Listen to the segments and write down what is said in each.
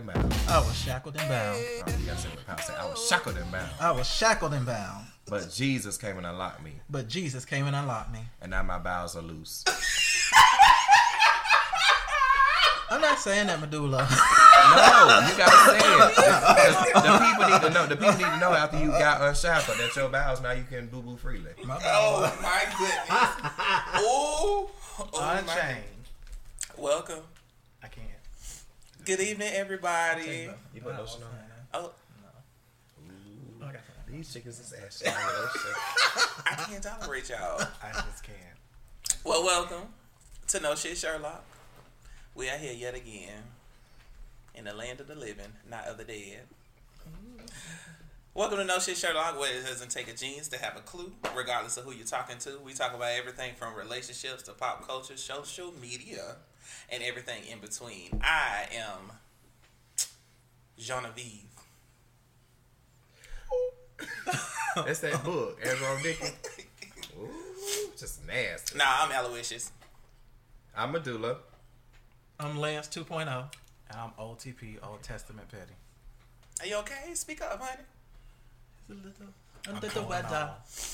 bound. I was shackled and bound. Oh, you gotta say what Paul said. I was shackled and bound. I was shackled and bound. But Jesus came and unlocked me. But Jesus came and unlocked me. And now my bowels are loose. I'm not saying that, Medulla. No, you gotta say it. The, the people need to know. The people need to know after you got unshackled that your bowels now you can boo boo freely. My Oh my goodness. oh, oh my. Welcome. I can't. Good evening, everybody. You put lotion on? Oh, I got. These chickens is ashy. I I can't tolerate y'all. I just can't. Well, welcome to No Shit Sherlock. We are here yet again in the land of the living, not of the dead. Welcome to No Shit Sherlock, where it doesn't take a genius to have a clue, regardless of who you're talking to. We talk about everything from relationships to pop culture, social media, and everything in between. I am Genevieve. That's that book, Ezra Dickens. Ooh, just nasty. Nah, I'm Aloysius. I'm Medulla. I'm Lance 2.0. And I'm OTP, Old Testament Petty. Are you okay? Speak up, honey. It's a little I'm under the weather. on.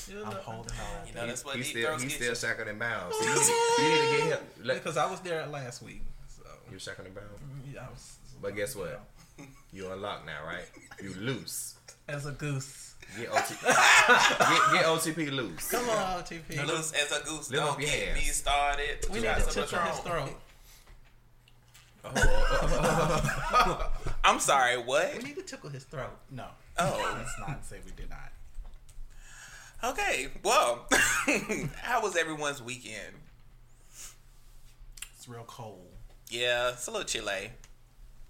You're a I'm little holding under- on. You know that's what he's deep still he's get still you. shackled and bound. So you need, you need to get him. Let, Because I was there last week. So you shackled and bound. Mm, yeah, I was. But guess what? You unlocked now, right? You loose. As a goose. Get, OT, get, get OTP loose. Come on, TP. Loose as a goose. Lift Don't get hands. me started. We need to some tickle his Patron. throat. Oh. I'm sorry, What? We need to tickle his throat. No. Oh, Let's not say we did not. Okay. Well, how was everyone's weekend? It's real cold. Yeah, it's a little chilly.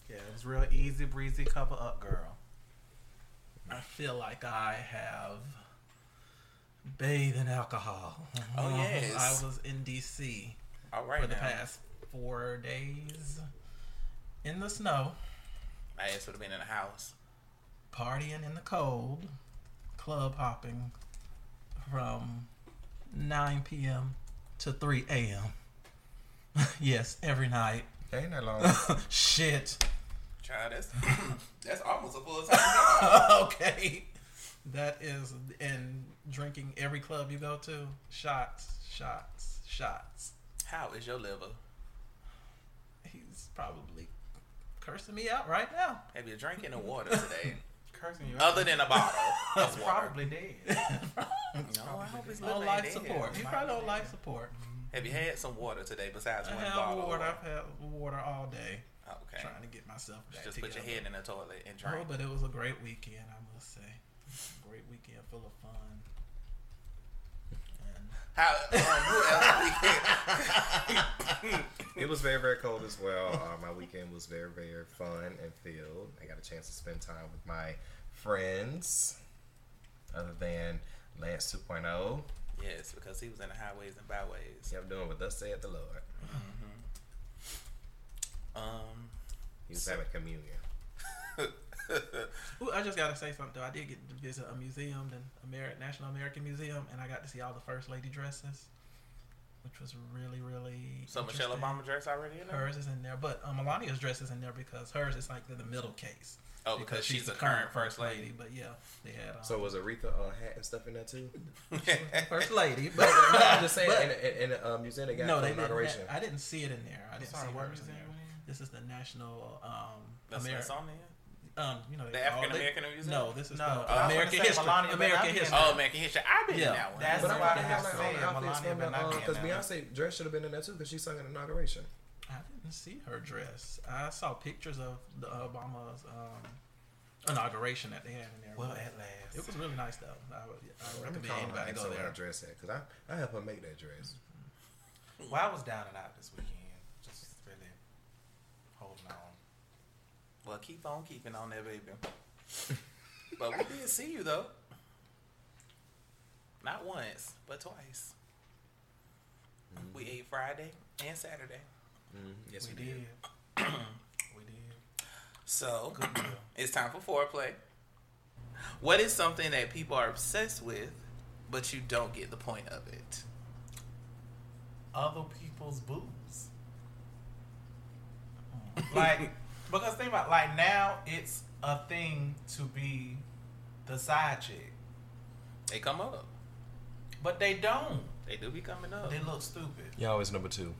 Yeah, it was real easy breezy cover up, girl. I feel like I have bathed in alcohol. Oh, yes. I was in DC All right for the now. past four days in the snow, My ass would have been in the house. partying in the cold, club hopping from 9 p.m. to 3 a.m. yes, every night. Ain't that long. Shit. Try that's that's almost a full time job. okay. That is, and drinking every club you go to, shots, shots, shots. How is your liver? He's probably cursing me out right now. Have you drinking the water today? Cursing you. Other than a bottle That's probably dead. No, I hope it's On living life dead. support. He's probably on life support. Have you had some water today besides I one have bottle? water. of I've had water all day, Okay. trying to get myself back Just together. put your head in the toilet and Oh, drink. but it was a great weekend, I must say. Great weekend, full of fun. How? Um. It was very, very cold as well. Uh, my weekend was very, very fun and filled. I got a chance to spend time with my friends, other than Lance 2.0. yes, because he was in the highways and byways. Yep, doing what thus saith the Lord. Um. He was having communion. Ooh, I just gotta say something though. I did get to visit a museum, the Ameri- National American Museum, and I got to see all the first lady dresses, which was really, really. So Michelle interesting. Obama dress already in there? Hers is in there, but um, Melania's dress is in there because hers is like the, the middle case. Oh, because she's the current first lady. But yeah, they had um, So was Aretha uh, hat and stuff in there too? first lady. But no, I'm just saying, but- in, in, in the uh, museum they got no, for they didn't. I didn't see it in there. I didn't Sorry, see what hers in there. were you in? This is the National um, The American. Smithsonian? Um, you know, The African American Museum? No, this is No, the American history. Melania, but American I history. Oh, American history. I've been Yeah. in that one. That's But I why want I to have have to like say all the it, outfits Melania from the better not be because that one. Beyonce dress should have been in there too because she sung in the inauguration. I didn't see her dress. I saw pictures of the Obama's um, inauguration that they had in there. Well, at last. it was really nice though. I would, I would I'm recommend calling her anybody and go ask her where there. her dress at because I I helped her make that dress. Well, I was down and out this weekend. Just really holding on. Well, keep on keeping on there, baby. but we did see you, though. Not once, but twice. We ate Friday and Saturday. Mm, yes, we we, did. did. we did. So, it's time for foreplay. What is something that people are obsessed with, but you don't get the point of it? Other people's boobs. Like Because think about like now it's a thing to be the side chick, They come up. but they don't. They do be coming up. They look stupid. Y'all always number two.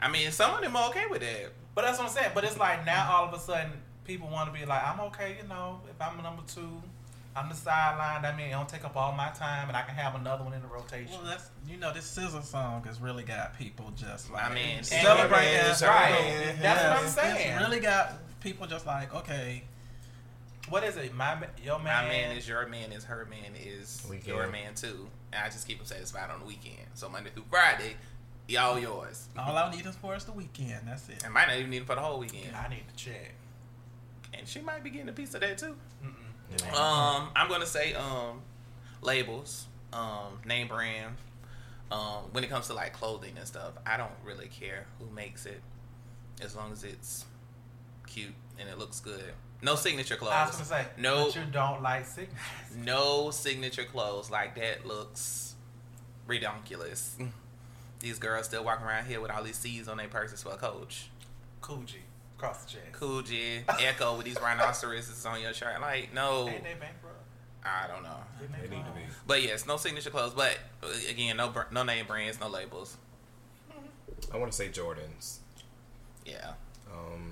I mean, some of them are okay with that. But that's what I'm saying. But it's like now all of a sudden people want to be like, I'm okay, you know, if I'm a number two, I'm the sideline. That means it don't take up all my time, and I can have another one in the rotation. Well, that's you know this SZA song has really got people just like I mean, celebrating. right. Yeah, That's what I'm it's saying. really got people just like okay, what is it? My ma- your man. My man is your man is her man is Weekend. your man too. And I just keep them satisfied on the weekend. So Monday through Friday, y'all yours. all I need is for us the weekend. That's it. I might not even need it for the whole weekend. I need to check. And she might be getting a piece of that too. Mm-mm. Um, I'm gonna say um, labels, um, name brand. Um, when it comes to like clothing and stuff, I don't really care who makes it, as long as it's cute and it looks good. No signature clothes. I was gonna say No. but you don't like signatures. No signature clothes like that looks ridiculous. These girls still walking around here with all these C's on their purses for a coach. Coogi Cross the chest. Coogi, Ecko with these rhinoceroses on your shirt. Like, no, Ain't they bankrupt? I don't know. Didn't They need to be. But yes, no signature clothes. But uh, again, no no name brands, no labels. I want to say Jordans. Yeah. Um, Just don't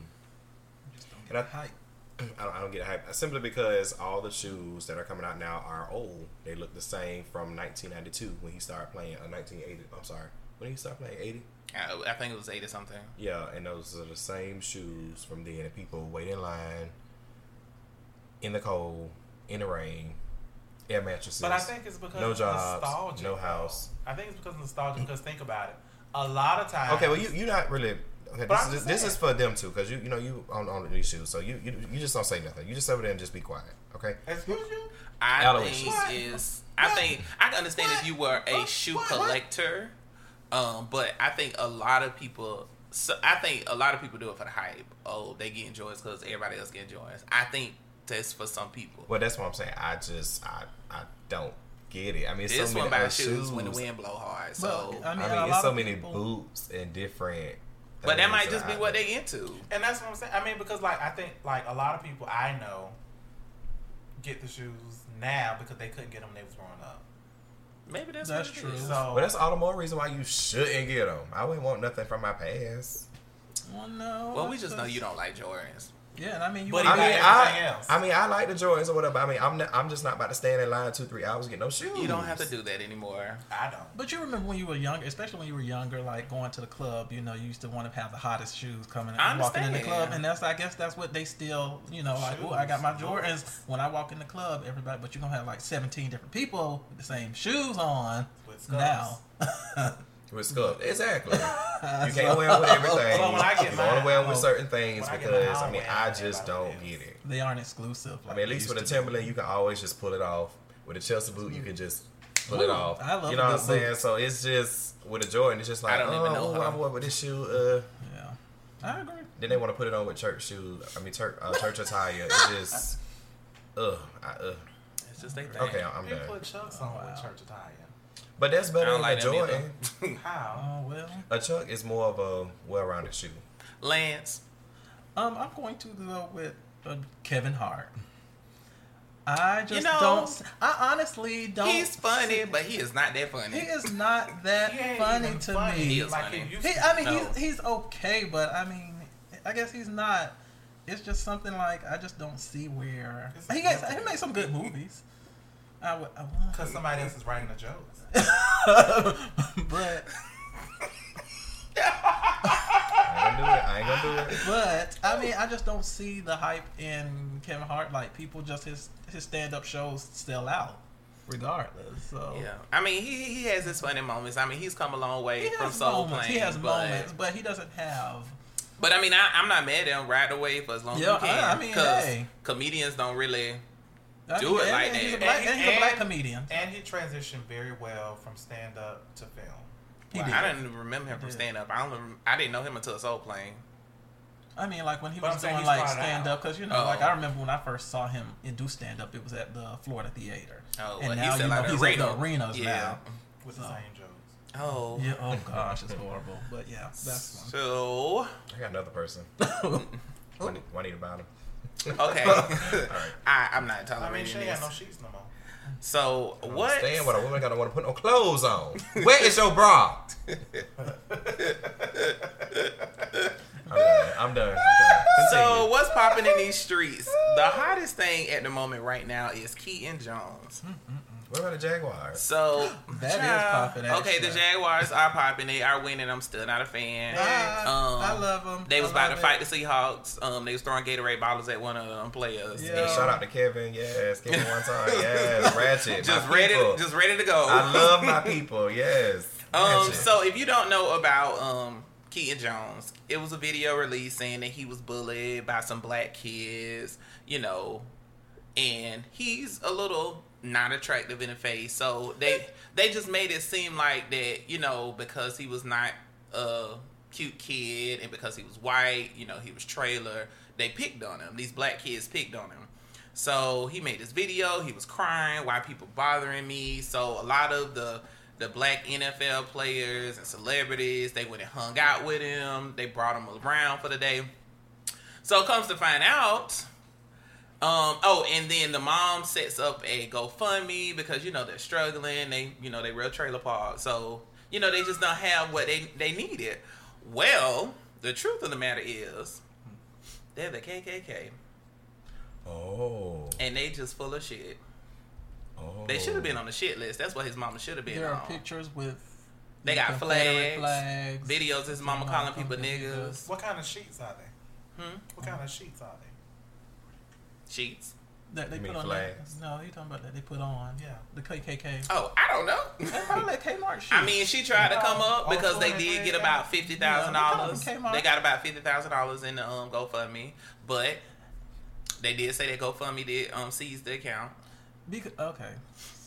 And I- hype. I don't, I don't get hype simply because all the shoes that are coming out now are old. They look the same from 1992 when he started playing. Uh, 1980. I'm sorry. When did he start playing? 80. I, I think it was eight or something. Yeah, and those are the same shoes from then. And people wait in line, in the cold, in the rain, air mattresses. But I think it's because no of jobs, nostalgia. no house. I think it's because of nostalgia. Because think about it. A lot of times. Okay, well you you're not really. Okay, this, is, just this is for them too, because you you know you on on these shoes, so you, you you just don't say nothing. You just sit over there and just be quiet. Okay. Excuse you. I Aloysius. think What? is I What? think I can understand if you were a What? shoe What? collector, um, but I think a lot of people. So I think a lot of people do it for the hype. Oh, they getting joys because everybody else getting joys. I think that's for some people. Well, that's what I'm saying. I just I I don't get it. I mean, it's This so many one shoes when the wind blow hard. So, Well, I I mean, mean, it's so many people- boots and different. But that might just be what they into. And that's what I'm saying. I mean, because like I think like a lot of people I know get the shoes now because they couldn't get them when they was growing up. Maybe that's, That's what true. So But that's all the more reason why you shouldn't get them. I wouldn't want nothing from my past. Well, no. Well, we just know you don't like Jordans. Yeah, and I mean, you. But I mean, everything I, else. I mean, I like the Jordans or whatever. I mean, I'm not, I'm just not about to stand in line two, three hours to get no shoes. You don't have to do that anymore. I don't. But you remember when you were younger, especially when you were younger, like going to the club. You know, you used to want to have the hottest shoes coming I and walking in the club, and that's I guess that's what they still, you know, like oh, I got my Jordans. When I walk in the club, everybody, but you're gonna have like 17 different people with the same shoes on With now. with scuff. Exactly. You can't wear them with everything. So when I get you mine, only wear them with oh, certain things when I because I I'll mean, I just don't else. get it. They aren't exclusive. I mean, at least with a used be. Timberland, you can always just pull it off. With a Chelsea boot, you can just pull it off. I love you know what I'm good saying? boot. So it's just with a Jordan, it's just like, I don't oh, even know oh. I'm wearing with this shoe. Uh, Yeah, I agree. then they want to put it on with church shoes. I mean, church, uh, church attire. It's just, ugh, I, ugh. It's just they thing. Okay, I'm People done. put chucks on Oh, with church attire. But that's better than like a Jordan. How? Oh well. A Chuck is more of a well-rounded shoe. Lance, Um, I'm going to go with uh, Kevin Hart. I just know, don't. I honestly don't. he's funny, but he is not that funny. He is not that funny to funny. me. He is like funny. he used He, I mean, No. he's he's okay, but I mean, I guess he's not. It's just something like I just don't see where It's he gets. He makes some good movies. I would, I Because somebody else is writing the jokes. but I ain't gonna do it. I ain't gonna do it. but I mean, I just don't see the hype in Kevin Hart. Like people, just his his stand up shows sell out, regardless. So Yeah, I mean, he he has his funny moments. I mean, he's come a long way he from has Soul moments. Plane. He has but, moments, but he doesn't have. But I mean, I, I'm not mad at him right away for as long as Yeah, you can. I- I mean, because hey. comedians don't really. I Do it and- like and He's a that. black, And- and he's a black comedian. And he transitioned very well from stand up to film. He Well, did. I didn't remember him from stand up. I only rem- I didn't know him until Soul Plane. I mean, like when he But was I'm doing like stand up, because you know, Oh. like I remember when I first saw him in do stand up, it was at the Florida Theater. Oh, and well, now he's you know at the he's arena. at the arenas Yeah. now. With So. the same jokes. Oh, Yeah. Oh gosh, it's horrible. But yeah, that's one. So I got another person. Juanita, Juanita Bottom. Okay, All right. I, I'm not talking. I mean, she ain't got no sheets no more. So what? Understand what a woman gotta want to put no clothes on. Where is your bra? I'm done. I'm done. I'm done. So what's popping in these streets? The hottest thing at the moment right now is Keaton Jones. Mm, mm, mm. What about the Jaguars? So That is child, popping, Okay, the. Jaguars are popping. They are winning. I'm still not a fan. Ah, Um, I love them. They was about to fight the Seahawks. Um, they was throwing Gatorade bottles at one of them players. Yeah. Hey, shout out to Kevin. Yes, Kevin one time. Yes, Ratchet. Just my ready, people. just ready to go. I love my people. Yes. Um, Ratchet. so if you don't know about um Keaton Jones, it was a video released saying that he was bullied by some black kids, you know, and he's a little not attractive in the face. So they they just made it seem like that, you know, because he was not a cute kid and because he was white, you know, he was trailer, they picked on him. These black kids picked on him. So he made this video. He was crying. Why people bothering me? So a lot of the the black NFL players and celebrities they went and hung out with him. They brought him around for the day. So it comes to find out. Um, oh, and then the mom sets up a GoFundMe because you know they're struggling. They you know they real trailer park, so you know they just don't have what they they needed. Well, the truth of the matter is, they're the KKK, Oh. and they just full of shit. Oh. They should have been on the shit list. That's what his mama should have been There are on. pictures with They got Confederate flags, Videos of his mama Mama calling people calling people niggas. What kind of sheets are they? Hmm? What kind of sheets are they? Sheets. That they You put on. flags? That, no, you talking about that they put on. Yeah. The KKK. Oh, I don't know. They probably like Kmart shit. I mean, she tried to come up because they did get about fifty thousand Yeah, dollars. they got them, They Kmart. got about fifty thousand dollars in the um GoFundMe, but they did say that GoFundMe did um seize the account. Because, okay.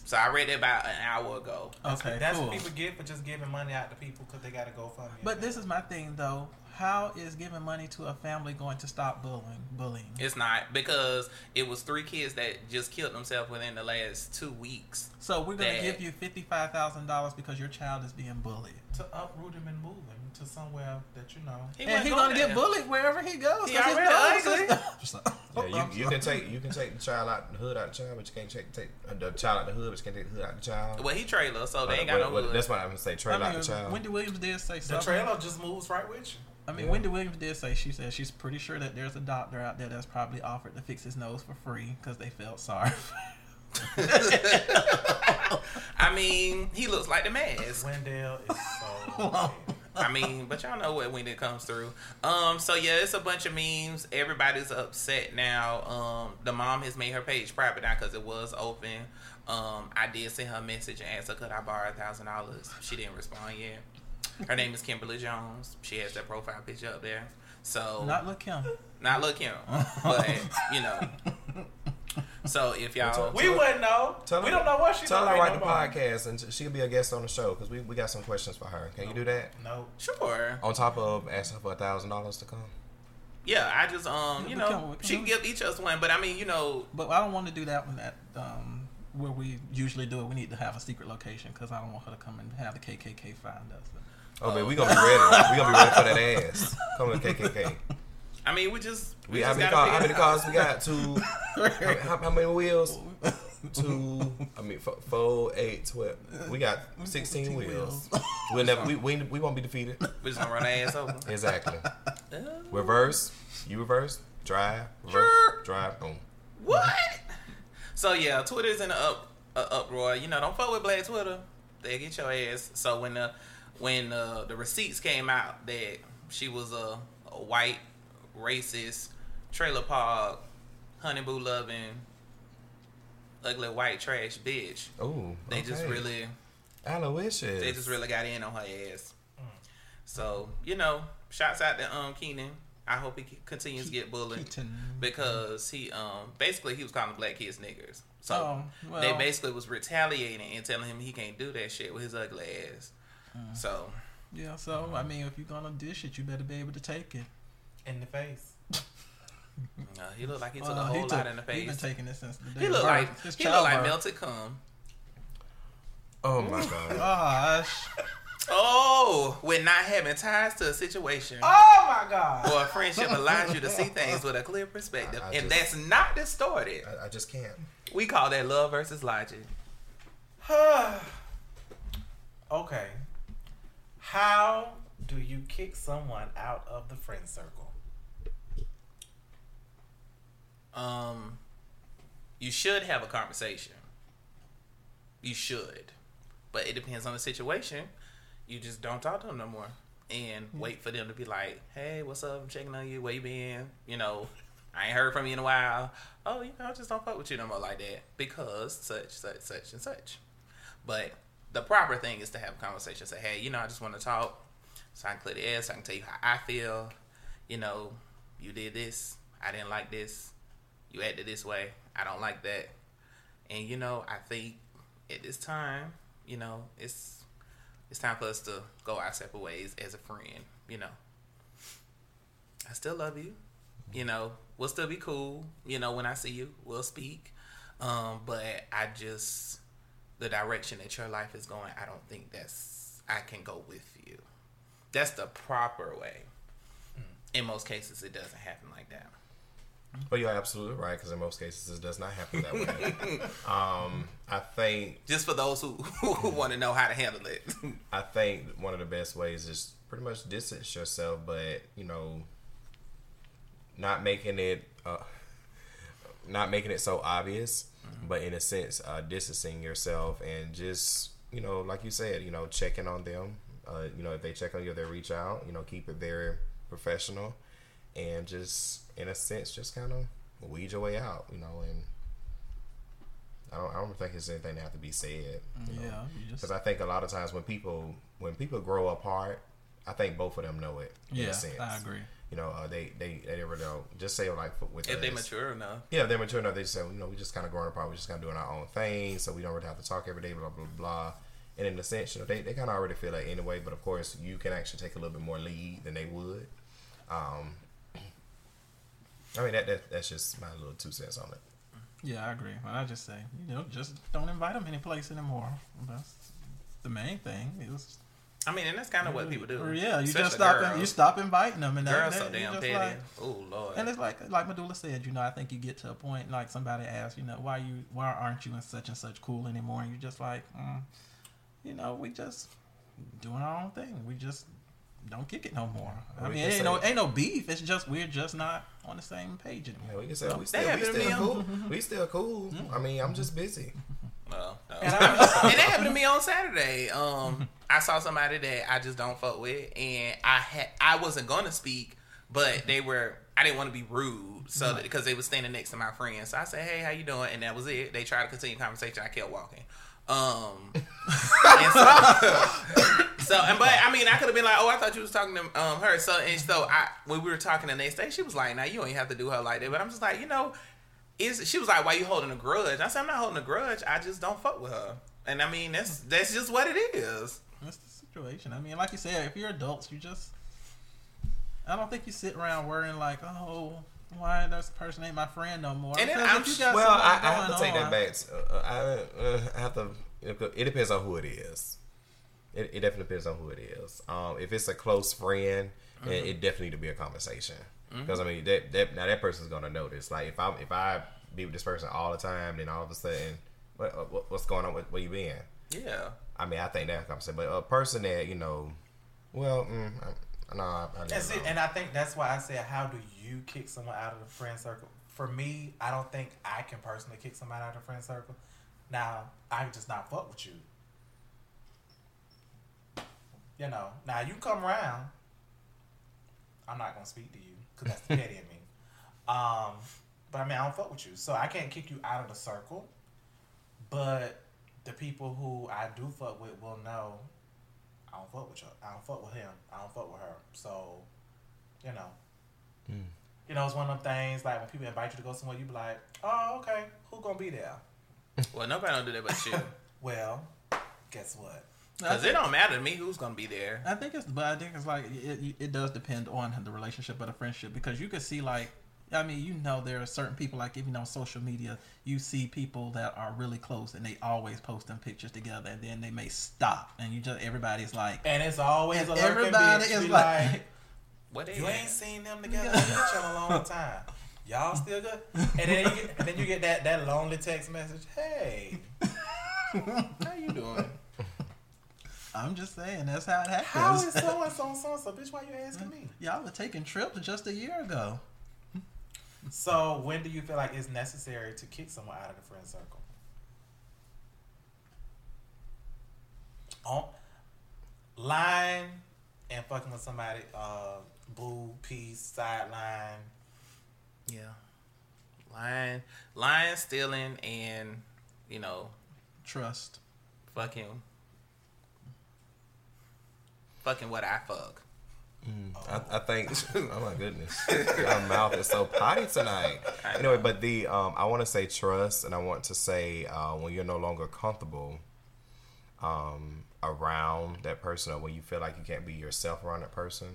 So I read it about an hour ago. Okay. That's cool. what people get for just giving money out to people because they got to go fund me. But this is my thing though. How is giving money to a family going to stop bullying? Bullying. It's not because it was three kids that just killed themselves within the last two weeks. So we're gonna That- give you fifty five thousand dollars because your child is being bullied, to uproot him and move him to somewhere that you know. He and he's going gonna get there. bullied wherever he goes. He 'cause his already nervous ugly. Yeah, you, you can take you can take the child out the hood out the child, but you can't take take uh, the child out the hood, but you can't take the hood out the child. Well, he trailer, so they ain't got what- no what- hood. That's why I'm gonna say. Trailer I out the child. Wendy Williams did say The trailer just moves right with you. I mean, Yeah. Wendy Williams did say she said she's pretty sure that there's a doctor out there that's probably offered to fix his nose for free because they felt sorry. for him. I mean, he looks like the mask. Wendell is so. I mean, but y'all know what when it comes through. Um, so yeah, it's a bunch of memes. Everybody's upset now. Um, the mom has made her page private now because it was open. Um, I did send her a message and asked her could I borrow a thousand dollars. She didn't respond yet. Her name is Kimberly Jones. She has that profile picture up there. So Not look him. not look him, but you know. So if y'all, we wouldn't know. Tell we her- don't know what she's Tell her to write the no podcast and she'll be a guest on the show because we, we got some questions for her. Can you do that? No. sure, On top of asking for a thousand dollars to come. yeah, I just um, Yeah, you know, can- we can she do can give each us one, but I mean, you know, But I don't want to do that one at um, where we usually do it. We need to have a secret location because I don't want her to come and have the KKK find us. Oh, man, we gonna be ready. We gonna be ready for that ass. Come to KKK. I mean, we just we, We, how just many gotta cars? How many cars we got? Two. how, how many wheels? Two. I mean, four, four, four, eight, twelve. We got sixteen 16 wheels. We'll never. We, we we won't be defeated. We just gonna run our ass over. Exactly. Reverse. You reverse. Drive. Reverse. Drive. Boom. what? So yeah, Twitter's in an up uh, uproar. You know, don't fuck with Black Twitter. They get your ass. So when the when uh, the receipts came out that she was a, a white racist trailer park honey boo loving ugly white trash bitch, Oh. they just okay. really Aloysius. they just really got in on her ass. So you know, shouts out to um Keenan. I hope he continues to get bullied Keaton. because he um basically he was calling black kids niggers. So Oh, well. they basically was retaliating and telling him he can't do that shit with his ugly ass. Mm. So Yeah, so I mean, if you're gonna dish it, you better be able to take it. In the face. uh, he looked like he took Well, a whole he lot in the face. He been face. taking it since the day He looked like His he looked like melted cum. Oh my god. Gosh, Oh, when not having ties to a situation Oh my god. or a friendship allows you to see things with a clear perspective, I- I and just- that's not distorted. I, I just can't. We call that love versus logic. okay. How do you kick someone out of the friend circle? Um, you should have a conversation. You should, but it depends on the situation. You just don't talk to them no more, and wait for them to be like, "Hey, what's up? I'm checking on you. Where you been? You know, I ain't heard from you in a while. Oh, you know, I just don't fuck with you no more like that because such, such, such, and such." But the proper thing is to have a conversation. Say, "Hey, you know, I just want to talk, so I can clear the air, so I can tell you how I feel. You know, you did this. I didn't like this." You acted this way. I don't like that. And you know, I think at this time, you know, it's it's time for us to go our separate ways as a friend. You know, I still love you. You know, we'll still be cool. You know, when I see you, we'll speak. Um, but I just the direction that your life is going, I don't think that's I can go with you. That's the proper way. In most cases, it doesn't happen like that. But you're absolutely right because in most cases it does not happen that way. um, I think just for those who, who want to know how to handle it. I think one of the best ways is pretty much distance yourself, but you know, not making it, uh, not making it so obvious, but in a sense, uh, distancing yourself and just you know, like you said, you know, checking on them. Uh, you know, if they check on you, they reach out. You know, keep it very professional, and just in a sense, just kind of weed your way out. You know, and I don't, I don't think there's anything that have to be said. You know? Yeah, you just Because I think a lot of times when people when people grow apart, I think both of them know it. In yeah, a sense. I agree. You know, uh, they they they never know. Just say like with if us, they mature enough. Yeah, if they're mature enough. They just say, you know, we just kind of growing apart. We just kind of doing our own thing, so we don't really have to talk every day. Blah blah blah. And in a sense, you know, they, they kind of already feel that anyway. But of course, you can actually take a little bit more lead than they would. Um, I mean, that, that that's just my little two cents on it. Yeah, I agree. Well, I just say, you know, just don't invite them any place anymore. That's the main thing. It was, I mean, and that's kind of what people do. Yeah, you Especially just stop. girls. You stop inviting them, and that, Girls that, so damn petty. like- oh lord. and it's like like Medulla said, you know, I think you get to a point like somebody asks, you know, why you why aren't you in such and such cool anymore? And you're just like, mm, you know, we just doing our own thing. We just don't kick it no more. I mean, it ain't no ain't no beef. It's just we're just not on the same page anymore. Yeah, we can say we That still, we happened to me still on- cool. We still cool. I mean, I'm just busy. Well, no. And and, that happened to me on Saturday. Um, I saw somebody that I just don't fuck with, and I had I wasn't gonna speak, but they were. I didn't want to be rude, so because they were standing next to my friend, so I said, "Hey, how you doing?" And that was it. They tried to continue conversation. I kept walking. Um, and so, so, and but I mean, I could have been like, "Oh, I thought you was talking to um her." So and so, I when we were talking the next day, she was like, "Now you don't have to do her like that." But I'm just like, you know, is she was like, "Why you holding a grudge?" I said, "I'm not holding a grudge. I just don't fuck with her." And I mean, that's that's just what it is. That's the situation. I mean, like you said, if you're adults, you just. I don't think you sit around worrying like, oh, why this person ain't my friend no more. And then I'm if you got Well, I, something I have to going take that on- back. Uh, I, uh, I have to. It depends on who it is. It, it definitely depends on who it is. Um, if it's a close friend, Mm-hmm. it, it definitely need to be a conversation. Because I mean, that, that now that person's gonna notice. Like if I if I be with this person all the time, then all of a sudden, what, uh, what what's going on? What, where you been? Yeah. I mean, I think that conversation. But a person that you know, well, mm, I, no, I, I And don't know. and I think that's why I said, how do you kick someone out of the friend circle? For me, I don't think I can personally kick somebody out of the friend circle. Now, I can just not fuck with you. You know, now you come around, I'm not gonna speak to you because that's the petty in me. Um, but I mean, I don't fuck with you, so I can't kick you out of the circle. But the people who I do fuck with will know I don't fuck with you. I don't fuck with him. I don't fuck with her. So, you know. Hmm. You know, it's one of them things like when people invite you to go somewhere, you be like, oh, okay, who gonna be there? Well, nobody don't do that but you. Well, guess what? Because it don't matter to me who's gonna be there. I think it's, but I think it's like it, it, it does depend on the relationship or the friendship because you could see like I mean, you know, there are certain people like even on social media, you see people that are really close and they always post them pictures together, and then they may stop, and you just everybody's like, And it's always And a everybody bitch is like- like, What they you at? ain't seen them together in a long time. Y'all still good? And then you get, and then you get that that lonely text message. Hey, how you doing? I'm just saying that's how it happens. How is so and so and so and so? Bitch, why you asking me? Y'all were taking trips just a year ago. So when do you feel like it's necessary to kick someone out of the friend circle? On lying and fucking with somebody, uh, boo, peace, sideline. Yeah. Lying, lying, stealing, and you know, Trust. fucking, fucking what I fuck. I, I think. Oh my goodness, your mouth is so potty tonight. Anyway, but the um, I want to say trust, and I want to say uh, when you're no longer comfortable um, around that person, or when you feel like you can't be yourself around that person.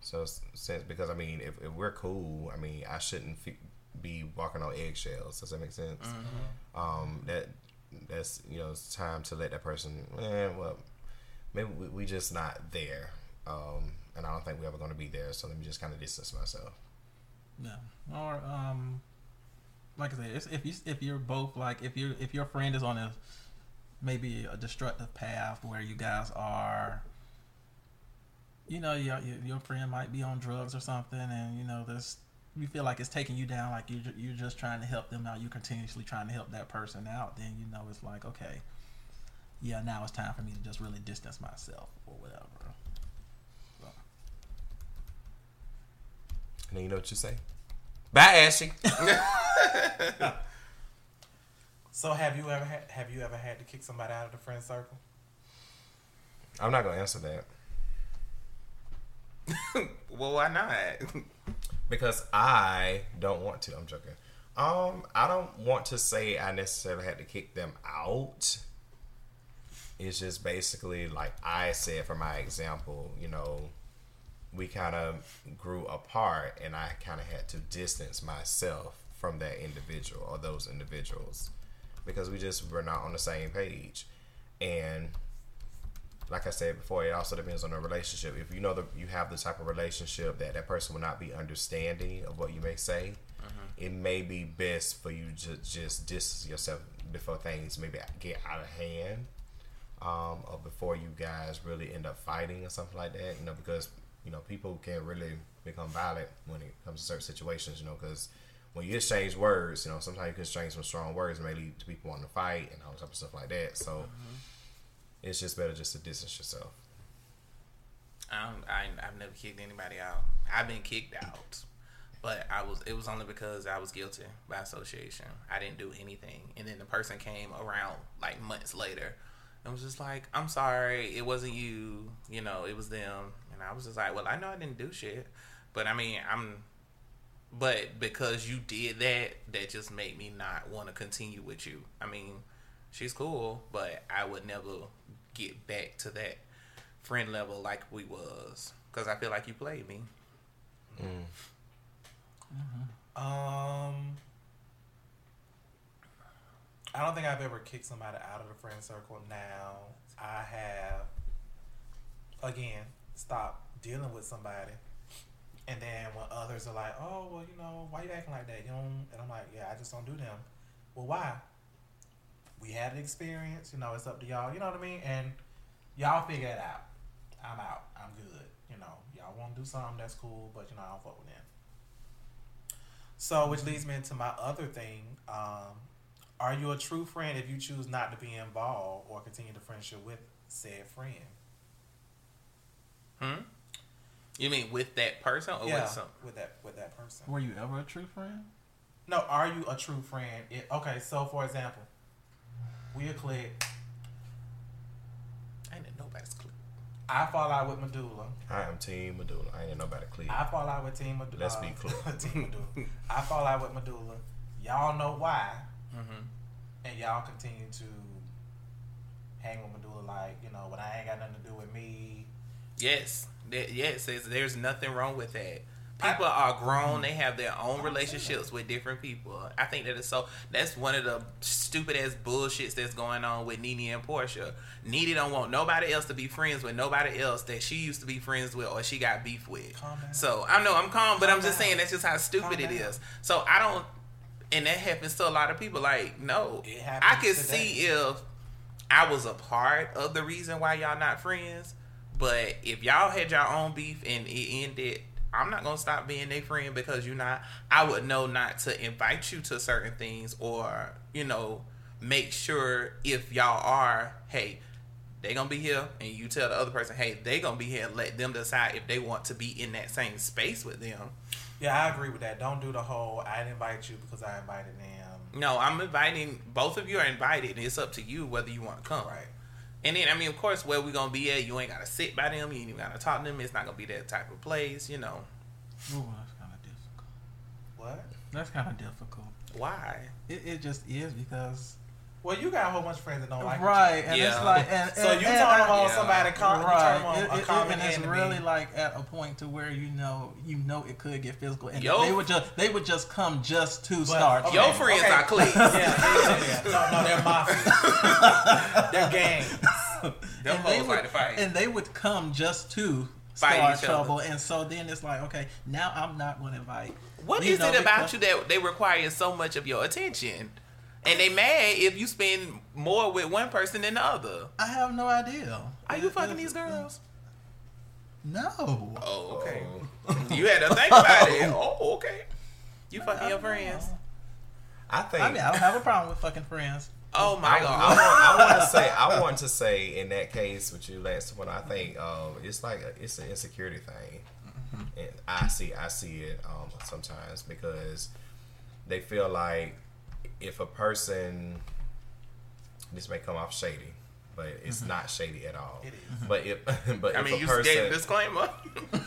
So since because I mean, if, if we're cool, I mean, I shouldn't fe- be walking on eggshells. Does that make sense? Um, that that's you know it's time to let that person. Eh, well, maybe we, we just not there. Um, and I don't think we're ever going to be there. So let me just kind of distance myself. No. Or um, like I said, if you if you're both like if you if your friend is on a maybe a destructive path where you guys are, you know, your your friend might be on drugs or something, and you know this. You feel like it's taking you down, like you're, you're just trying to help them out. You're continuously trying to help that person out. Then you know it's like, okay, yeah, now it's time for me to just really distance myself or whatever. And then you know what you say? Bye, Ashley. So have you ever had have you ever had to kick somebody out of the friend circle? I'm not going to answer that well, why not? because I don't want to. I'm joking. Um, I don't want to say I necessarily had to kick them out. It's just basically like I said for my example, you know, we kind of grew apart and I kind of had to distance myself from that individual or those individuals because we just were not on the same page. And like I said before, it also depends on the relationship. If you know that you have the type of relationship that that person will not be understanding of what you may say, it may be best for you to just distance yourself before things maybe get out of hand, um, or before you guys really end up fighting or something like that. You know, because you know people can really become violent when it comes to certain situations. You know, because when you exchange words, you know, sometimes you can exchange some strong words and may lead to people wanting to fight and all type of stuff like that. So mm-hmm. it's just better just to distance yourself. I I I've never kicked anybody out. I've been kicked out, but I was it was only because I was guilty by association. I didn't do anything, and then the person came around like months later, and was just like, "I'm sorry, it wasn't you. You know, it was them." And I was just like, "Well, I know I didn't do shit, but I mean, I'm." But because you did that, that just made me not want to continue with you. I mean, she's cool, but I would never get back to that friend level like we was because I feel like you played me. Um, I don't think I've ever kicked somebody out of the friend circle. Now I have, again, stopped dealing with somebody, and then when others are like, "Oh, well, you know, why you acting like that?" You and I'm like, "Yeah, I just don't do them." Well, why? We had an experience. You know, it's up to y'all. You know what I mean? And y'all figure it out. I'm out. I'm good. You know, y'all want to do something that's cool, but you know, I don't fuck with them. So, which leads me into my other thing. Um, are you a true friend if you choose not to be involved or continue the friendship with said friend? Hmm. You mean with that person or yeah, with some? with that with that person. Were you ever a true friend? No, are you a true friend? It, okay, so for example, we a click. I ain't in nobody's clue. I fall out with Medulla. I am Team Medulla. I ain't nobody clear. I fall out with Team Medulla. Let's be clear. Team Medulla. I fall out with Medulla. Y'all know why, Mm-hmm. and y'all continue to hang with Medulla like you know when I ain't got nothing to do with me. Yes, that, yes. There's, there's nothing wrong with that. People are grown; they have their own relationships with different people. I think that is so. That's one of the stupid ass bullshits that's going on with Nene and Porsha. Nene don't want nobody else to be friends with nobody else that she used to be friends with or she got beef with. So I know I'm calm, but Calm I'm just down. saying that's just how stupid Calm it down. is. So I don't, and that happens to a lot of people. Like no, It I could today. see if I was a part of the reason why y'all not friends. But if y'all had your own beef and it ended, I'm not gonna stop being their friend because you're not. I would know not to invite you to certain things or you know make sure if y'all are hey they gonna be here and you tell the other person hey they gonna be here and let them decide if they want to be in that same space with them Yeah, I agree with that. Don't do the whole I didn't invite you because I invited them. no i'm inviting both of you are invited and it's up to you whether you want to come Right. And then, I mean, of course, where we gonna be at, you ain't gotta sit by them. You ain't even gotta talk to them. It's not gonna be that type of place, you know. Ooh, that's kind of difficult. What? That's kind of difficult. Why? It, it just is because Well, you got a whole bunch of friends that don't like each right, other. and it's Yeah. like and, So you and turn I- them on Yeah. somebody com- you turn right, them on it, a it, common and it's enemy. really like at a point to where you know you know it could get physical, and Yo- they would just they would just come just to start. okay. Your friends okay. are cliques. yeah, yeah, yeah. No, no, they're mafia. they're gangs. Them and they hoes would, like to fight. and they would come just to Fight start each other. trouble, and so then it's like, okay, now I'm not going to invite. What you is know, it about because- you that they require so much of your attention? And they mad if you spend more with one person than the other. I have no idea. Are you fucking it- these girls? No. Oh, okay. Oh. You had to think about it. Oh, okay. You fucking your friends. I think. I mean, I don't have a problem with fucking friends. Oh I, my I, god. want, I want to say, I want to say, in that case with you, Lance, when I think um, it's like a, it's an insecurity thing, and I see, I see it um, sometimes because they feel like if a person, this may come off shady, but it's mm-hmm. not shady at all. It is. Mm-hmm. But if, but I if mean, a you person, gave disclaimer.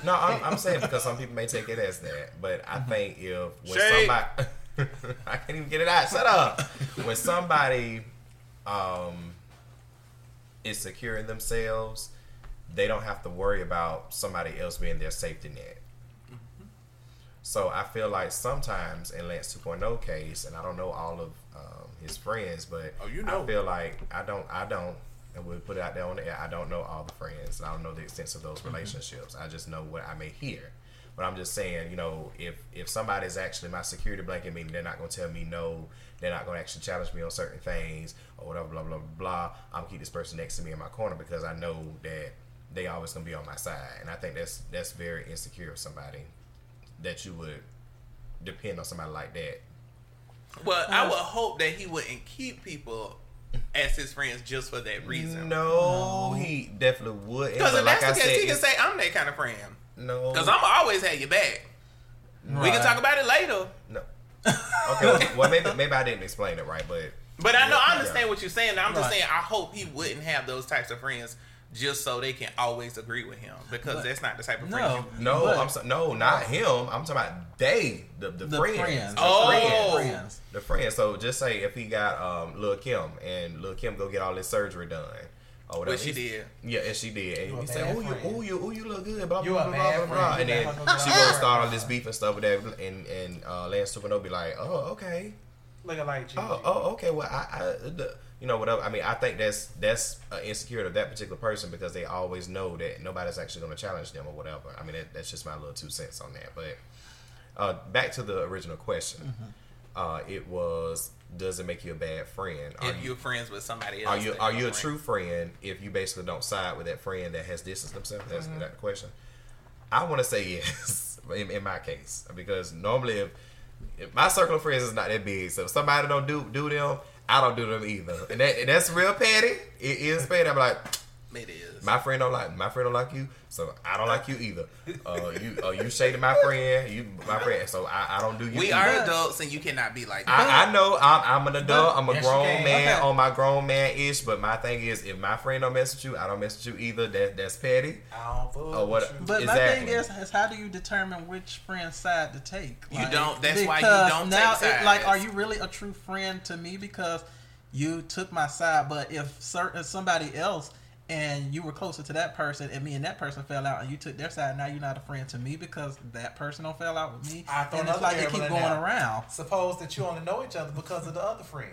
no, I'm, I'm saying because some people may take it as that, but I mm-hmm. think if when Shade. somebody, I can't even get it out. Shut up. When somebody um, is secure in themselves, they don't have to worry about somebody else being their safety net. So I feel like sometimes in Lance 2.0 case, and I don't know all of um, his friends, but Oh, you know. I feel like I don't, I don't, and we'll put it out there on the air. I don't know all the friends. I don't know the extent of those relationships. I just know what I may hear. But I'm just saying, you know, if if somebody's actually my security blanket, meaning they're not going to tell me no, they're not going to actually challenge me on certain things or whatever, blah blah blah blah. I'm gonna keep this person next to me in my corner because I know that they always gonna be on my side, and I think that's that's very insecure of somebody that you would depend on somebody like that. Well, I would hope that he wouldn't keep people as his friends just for that reason. No, he definitely would. Because if like that's I the case, said, he can say, I'm that kind of friend. no. Because I'm always have your back. We can talk about it later. no. Okay, well, well, maybe maybe I didn't explain it right, but But I know I Yeah. understand what you're saying. I'm just saying I hope he wouldn't have those types of friends just so they can always agree with him because But- that's not the type of No. friend no, But- I'm so, no, not him. I'm talking about they, the the, The friends, friends. the Oh. friends, friends. the friends. So just say if he got um Lil Kim and Lil Kim go get all this surgery done or whatever. But she did. Yeah, and she did. And You a he said, bad "Oh, you, friend. oh, you, oh, you look good." Blah You blah a blah bad blah blah. friend. And then let her go she down gonna start all this beef and stuff with that, and and uh, Lance Supernova be like, "Oh, okay." Looking like Gigi. Oh, oh, okay. Well, I, I, the, you know, whatever. I mean, I think that's that's uh, insecure of that particular person because they always know that nobody's actually going to challenge them or whatever. I mean, that, that's just my little two cents on that. But uh, back to the original question. Uh, it was, does it make you a bad friend? Are If you you're friends with somebody else, are you are you're a friends. true friend if you basically don't side with that friend that has distanced themselves? That's Mm-hmm. that the question. I want to say yes in, in my case because normally if, if my circle of friends is not that big, so if somebody don't do do them, I don't do them either, and, that, and that's real petty. It is petty. I'm like, It is. my friend don't like my friend don't like you, so I don't like you either. Uh, you uh, you shaded my friend, you my friend, so I, I don't do you. we either. are adults, and you cannot be like that. I, I know I'm, I'm an adult. I'm a Yes, grown man Okay. on my grown man ish. But my thing is, if my friend don't mess with you, I don't mess with you either. That that's petty. I don't fool Oh, what- with you. But my thing is, is how do you determine which friend's side to take? You don't- that's why you don't now take it- like, are you really a true friend to me because you took my side? But if certain if somebody else and you were closer to that person, and me and that person fell out, and you took their side. Now you're not a friend to me because that person don't fell out with me, I throw and it's like they keep going there. around. Suppose that you only know each other because of the other friend.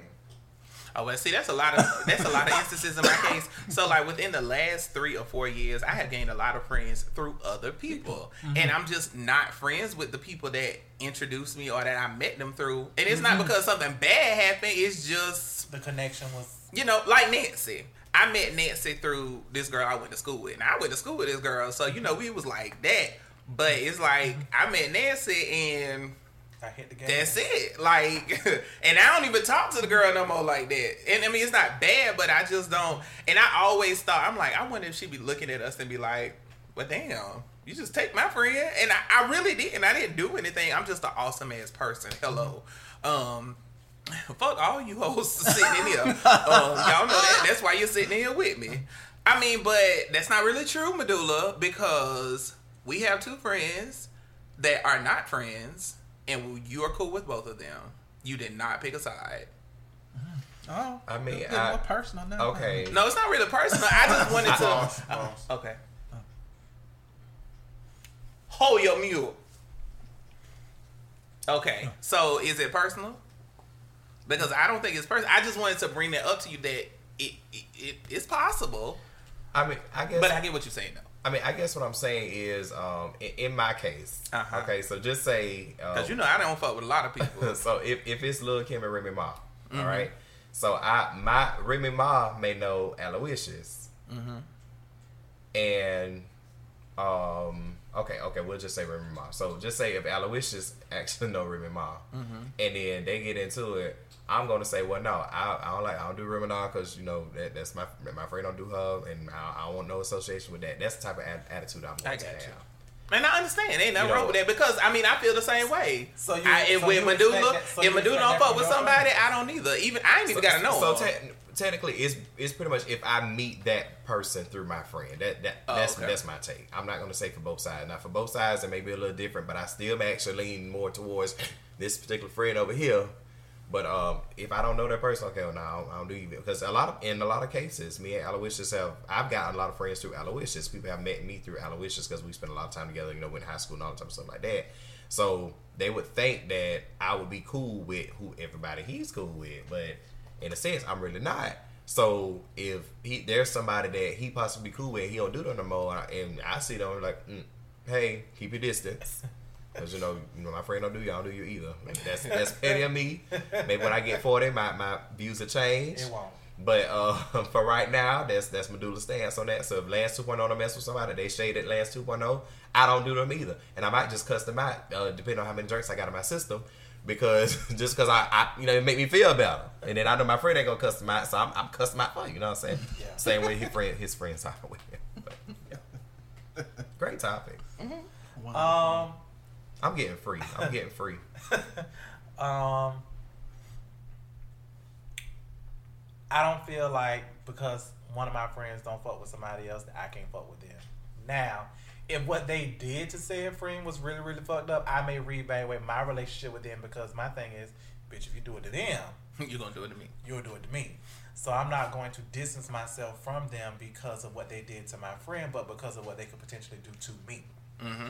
Oh well, see, that's a lot of that's a lot of instances in my case. So like within the last three or four years, I have gained a lot of friends through other people, and mm-hmm. I'm just not friends with the people that introduced me or that I met them through. And it's not mm-hmm. because something bad happened. It's just The connection was you know, like Nancy. I met Nancy through this girl I went to school with. And I went to school with this girl, so you know we was like that. But it's like I met Nancy and I hit the game. that's it. Like, and I don't even talk to the girl no more like that. And I mean, it's not bad, but I just don't. And I always thought, I'm like, I wonder if she'd be looking at us and be like, well, damn, you just take my friend. And I, I really didn't. I didn't do anything. I'm just an awesome ass person. Hello. Um, fuck all you hoes sitting in here. um, y'all know that. That's why you're sitting here with me. I mean, but that's not really true, Medulla, because we have two friends that are not friends, and you are cool with both of them. You did not pick a side. Oh, I mean, it's a I- little personal now. Okay. No, it's not really personal. I just wanted Pause, to. pause. Okay. Hold your mule. Okay, so is it personal? Because I don't think it's personal. I just wanted to bring that up to you that it, it, it it's possible, I mean, I guess. but I get what you're saying though. I mean, I guess what I'm saying is, um, in, in my case, Uh-huh. okay. So just say, um, Because you know I don't fuck with a lot of people. so if, if it's Lil Kim and Remy Ma, Mm-hmm. all right. So I my Remy Ma may know Aloysius, Mm-hmm. and um, okay, okay, we'll just say Remy Ma. So just say if Aloysius actually know Remy Ma, Mm-hmm. and then they get into it, I'm gonna say, well, no, I, I don't like I don't do Remy because you know that, that's my my friend don't do her, and I, I don't want no association with that. That's the type of a- attitude I'm going I to have. And I understand. Ain't nothing You know- wrong with that because I mean I feel the same way. So you- I, if so with you Medulla, expect that- so if you Medulla don't fuck with somebody, friend? I don't either. Even I ain't even gotta know. So te- technically, it's it's pretty much if I meet that person through my friend. That that Oh, that's okay. that's my take. I'm not gonna say for both sides. Now for both sides, it may be a little different, but I still actually lean more towards this particular friend over here. But um, if I don't know that person, okay, well, no, I don't, I don't do you because a lot of in a lot of cases, me and Aloysius have I've gotten a lot of friends through Aloysius. People have met me through Aloysius because we spent a lot of time together. You know, in high school and all that type of stuff like that. So they would think that I would be cool with who everybody he's cool with, but in a sense, I'm really not. So if he there's somebody that he possibly cool with, he don't do that no more, and I see them like, mm, hey, keep your distance. Cause you know, you know, my friend don't do y'all don't you either. Maybe that's that's petty of me. Maybe when I get forty, my, my views will change. It won't. But uh, for right now, that's that's Medulla's stance on that. So if Lance 2.0 don't mess with somebody, they shaded Lance 2.0. I don't do them either, and I might just cuss them out, uh, depending on how many drinks I got in my system. Because just because I, I, you know, it make me feel better, and then I know my friend ain't gonna cuss them out, so I'm, I'm cussing them out for you. You know what I'm saying? Yeah. Same way his friend, his friends are with him. But, yeah. Great topic. One- Um, I'm getting free. I'm getting free. um, I don't feel like because one of my friends don't fuck with somebody else that I can't fuck with them. Now, if what they did to said friend was really, really fucked up, I may reevaluate my relationship with them because my thing is, bitch, if you do it to them, You're gonna do it to me. you'll do it to me. So I'm not going to distance myself from them because of what they did to my friend, but because of what they could potentially do to me. Mm-hmm.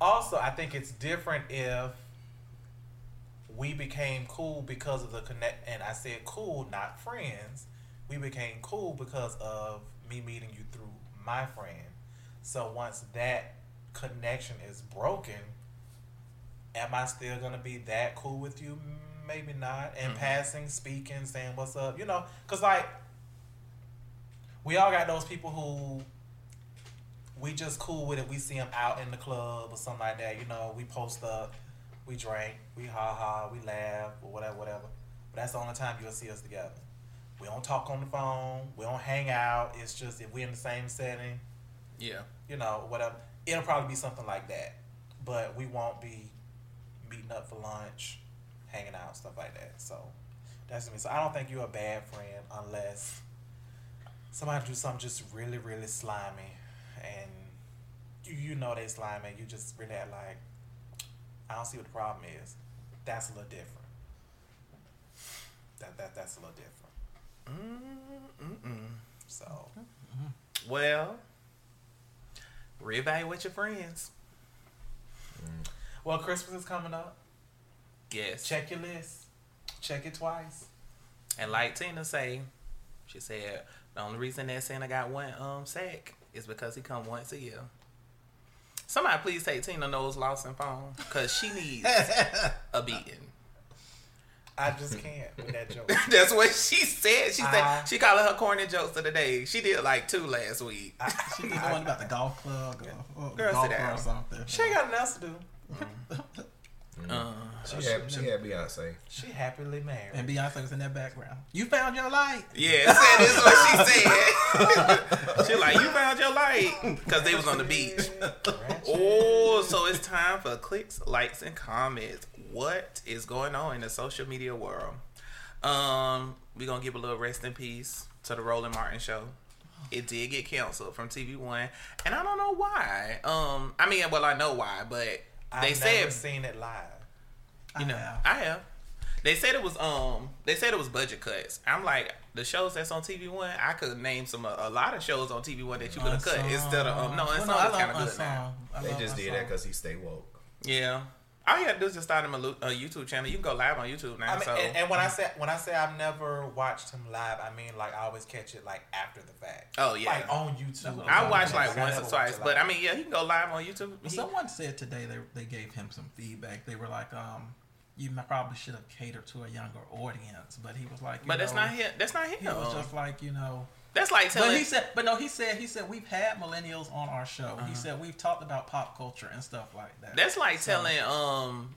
Also, I think it's different if we became cool because of the connect. And I said cool, not friends. We became cool because of me meeting you through my friend. So once that connection is broken, am I still gonna be that cool with you? Maybe not. In mm-hmm. passing, speaking, saying what's up, you know, because like we all got those people who we just cool with it. We see them out in the club or something like that. You know, we post up, we drink, we ha ha, we laugh or whatever, whatever. But that's the only time you'll see us together. We don't talk on the phone. We don't hang out. It's just if we're in the same setting, Yeah. you know, whatever. It'll probably be something like that. But we won't be meeting up for lunch, hanging out, stuff like that. So that's me. So I don't think you're a bad friend unless somebody do something just really, really slimy and you, you know they slimy and you just really act like I don't see what the problem is. That's a little different. That that that's a little different. Mm-mm. So Well, reevaluate your friends. Well, Christmas is coming up. Yes. Check your list. Check it twice. And like Tina say, she said the only reason that Santa got one um sack is because he come once a year. Somebody please take Tina Knowles-Lawson phone because she needs a beating. I just can't with that joke. That's what she said. She said Uh-huh. she called her corny jokes of the day. She did like two last week. I, She did the one about the golf club, golf, or Girl, golf sit or something. she ain't got nothing else to do. Uh, She had she had Beyonce. She happily married. And Beyonce was in that background. You found your light. yeah, that is what she said. she like you found your light because they was on the beach. Oh, so it's time for clicks, likes, and comments. What is going on in the social media world? Um, we gonna give a little rest in peace to the Roland Martin show. It did get canceled from TV One, and I don't know why. Um, I mean, well, I know why, but I've they never said seen it live. you know, have. I have. They said it was um. They said it was budget cuts. I'm like the shows that's on TV One. I could name some a, a lot of shows on TV One that you could have cut instead of um. No, Well, Unsung I kind of good now. They just did that because he stay woke. Yeah. All you gotta do is just start him a, a YouTube channel. You can go live on YouTube now. I mean, so and, and when I say when I say I've never watched him live, I mean like I always catch it like after the fact. oh yeah, Like on YouTube. what I I'm watched saying. like once or twice, watched but live. I mean, yeah, he can go live on YouTube. Well, He- someone said today they they gave him some feedback. They were like, um, you probably should have catered to a younger audience, but he was like, you but that's not him. That's not him. He was just like, you know. That's like telling. But he said, but no, he said, he said we've had millennials on our show. Uh-huh. He said we've talked about pop culture and stuff like that. That's like So- telling um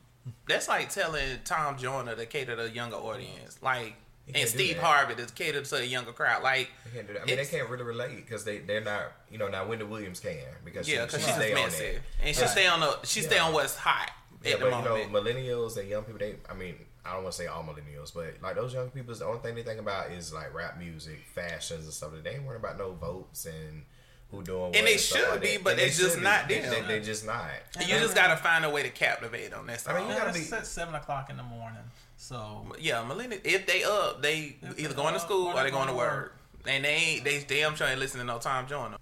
that's like telling Tom Joyner to cater to a younger audience. Like and Steve that. Harvey to cater to a younger crowd. Like They can't do that. I mean, they can't really relate because they they're not. You know, now Wendy Williams can because yeah, she, because she she's stay just on messy. And she Right. stay on the she stay on what's hot Yeah, at the but you know, millennials and young people. They, I mean, I don't want to say all millennials, but like those young people, the only thing they think about is like rap music, fashions, and stuff. They ain't worrying about no votes and who doing. what And they stuff should like be, that. but And it's just not be. them. They, they, they just not. you just gotta find a way to captivate them. That's I mean, you gotta it's be- at seven o'clock in the morning. So yeah, millennials if they up, they either they going to school or or they they going to going to work. And they ain't they damn sure ain't listening to no Tom Joyner.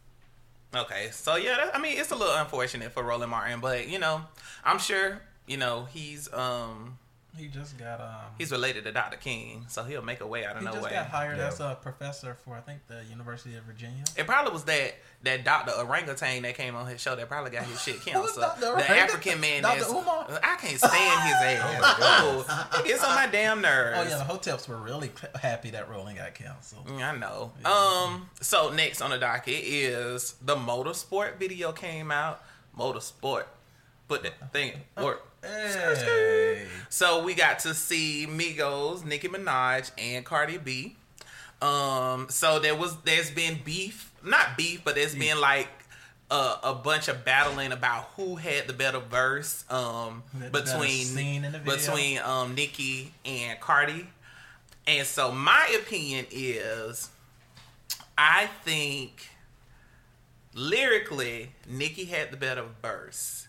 Okay, so yeah, that, I mean it's a little unfortunate for Roland Martin, but you know, I'm sure you know he's um he just got um he's related to Dr. King, so he'll make a way out of he no just got hired Yeah. as a professor for I think the University of Virginia. It probably was that that Dr. Orangutan that came on his show that probably got his shit Who was canceled. Dr. The African man Dr. that's Umar? I can't stand his ass. oh, it gets on my damn nerves. Oh yeah, the hotels were really happy that Roland got canceled. Mm, I know. Um. So next on the docket is the motorsport video came out. Motorsport, put the thing work. Hey, So we got to see Migos, Nicki Minaj, and Cardi B. Um. So there was there's been beef, not beef, but there's been like. A, a bunch of battling about who had the better verse um, the better between scene in the video. between um, Nicki and Cardi, and so my opinion is, I think lyrically, Nicki had the better verse,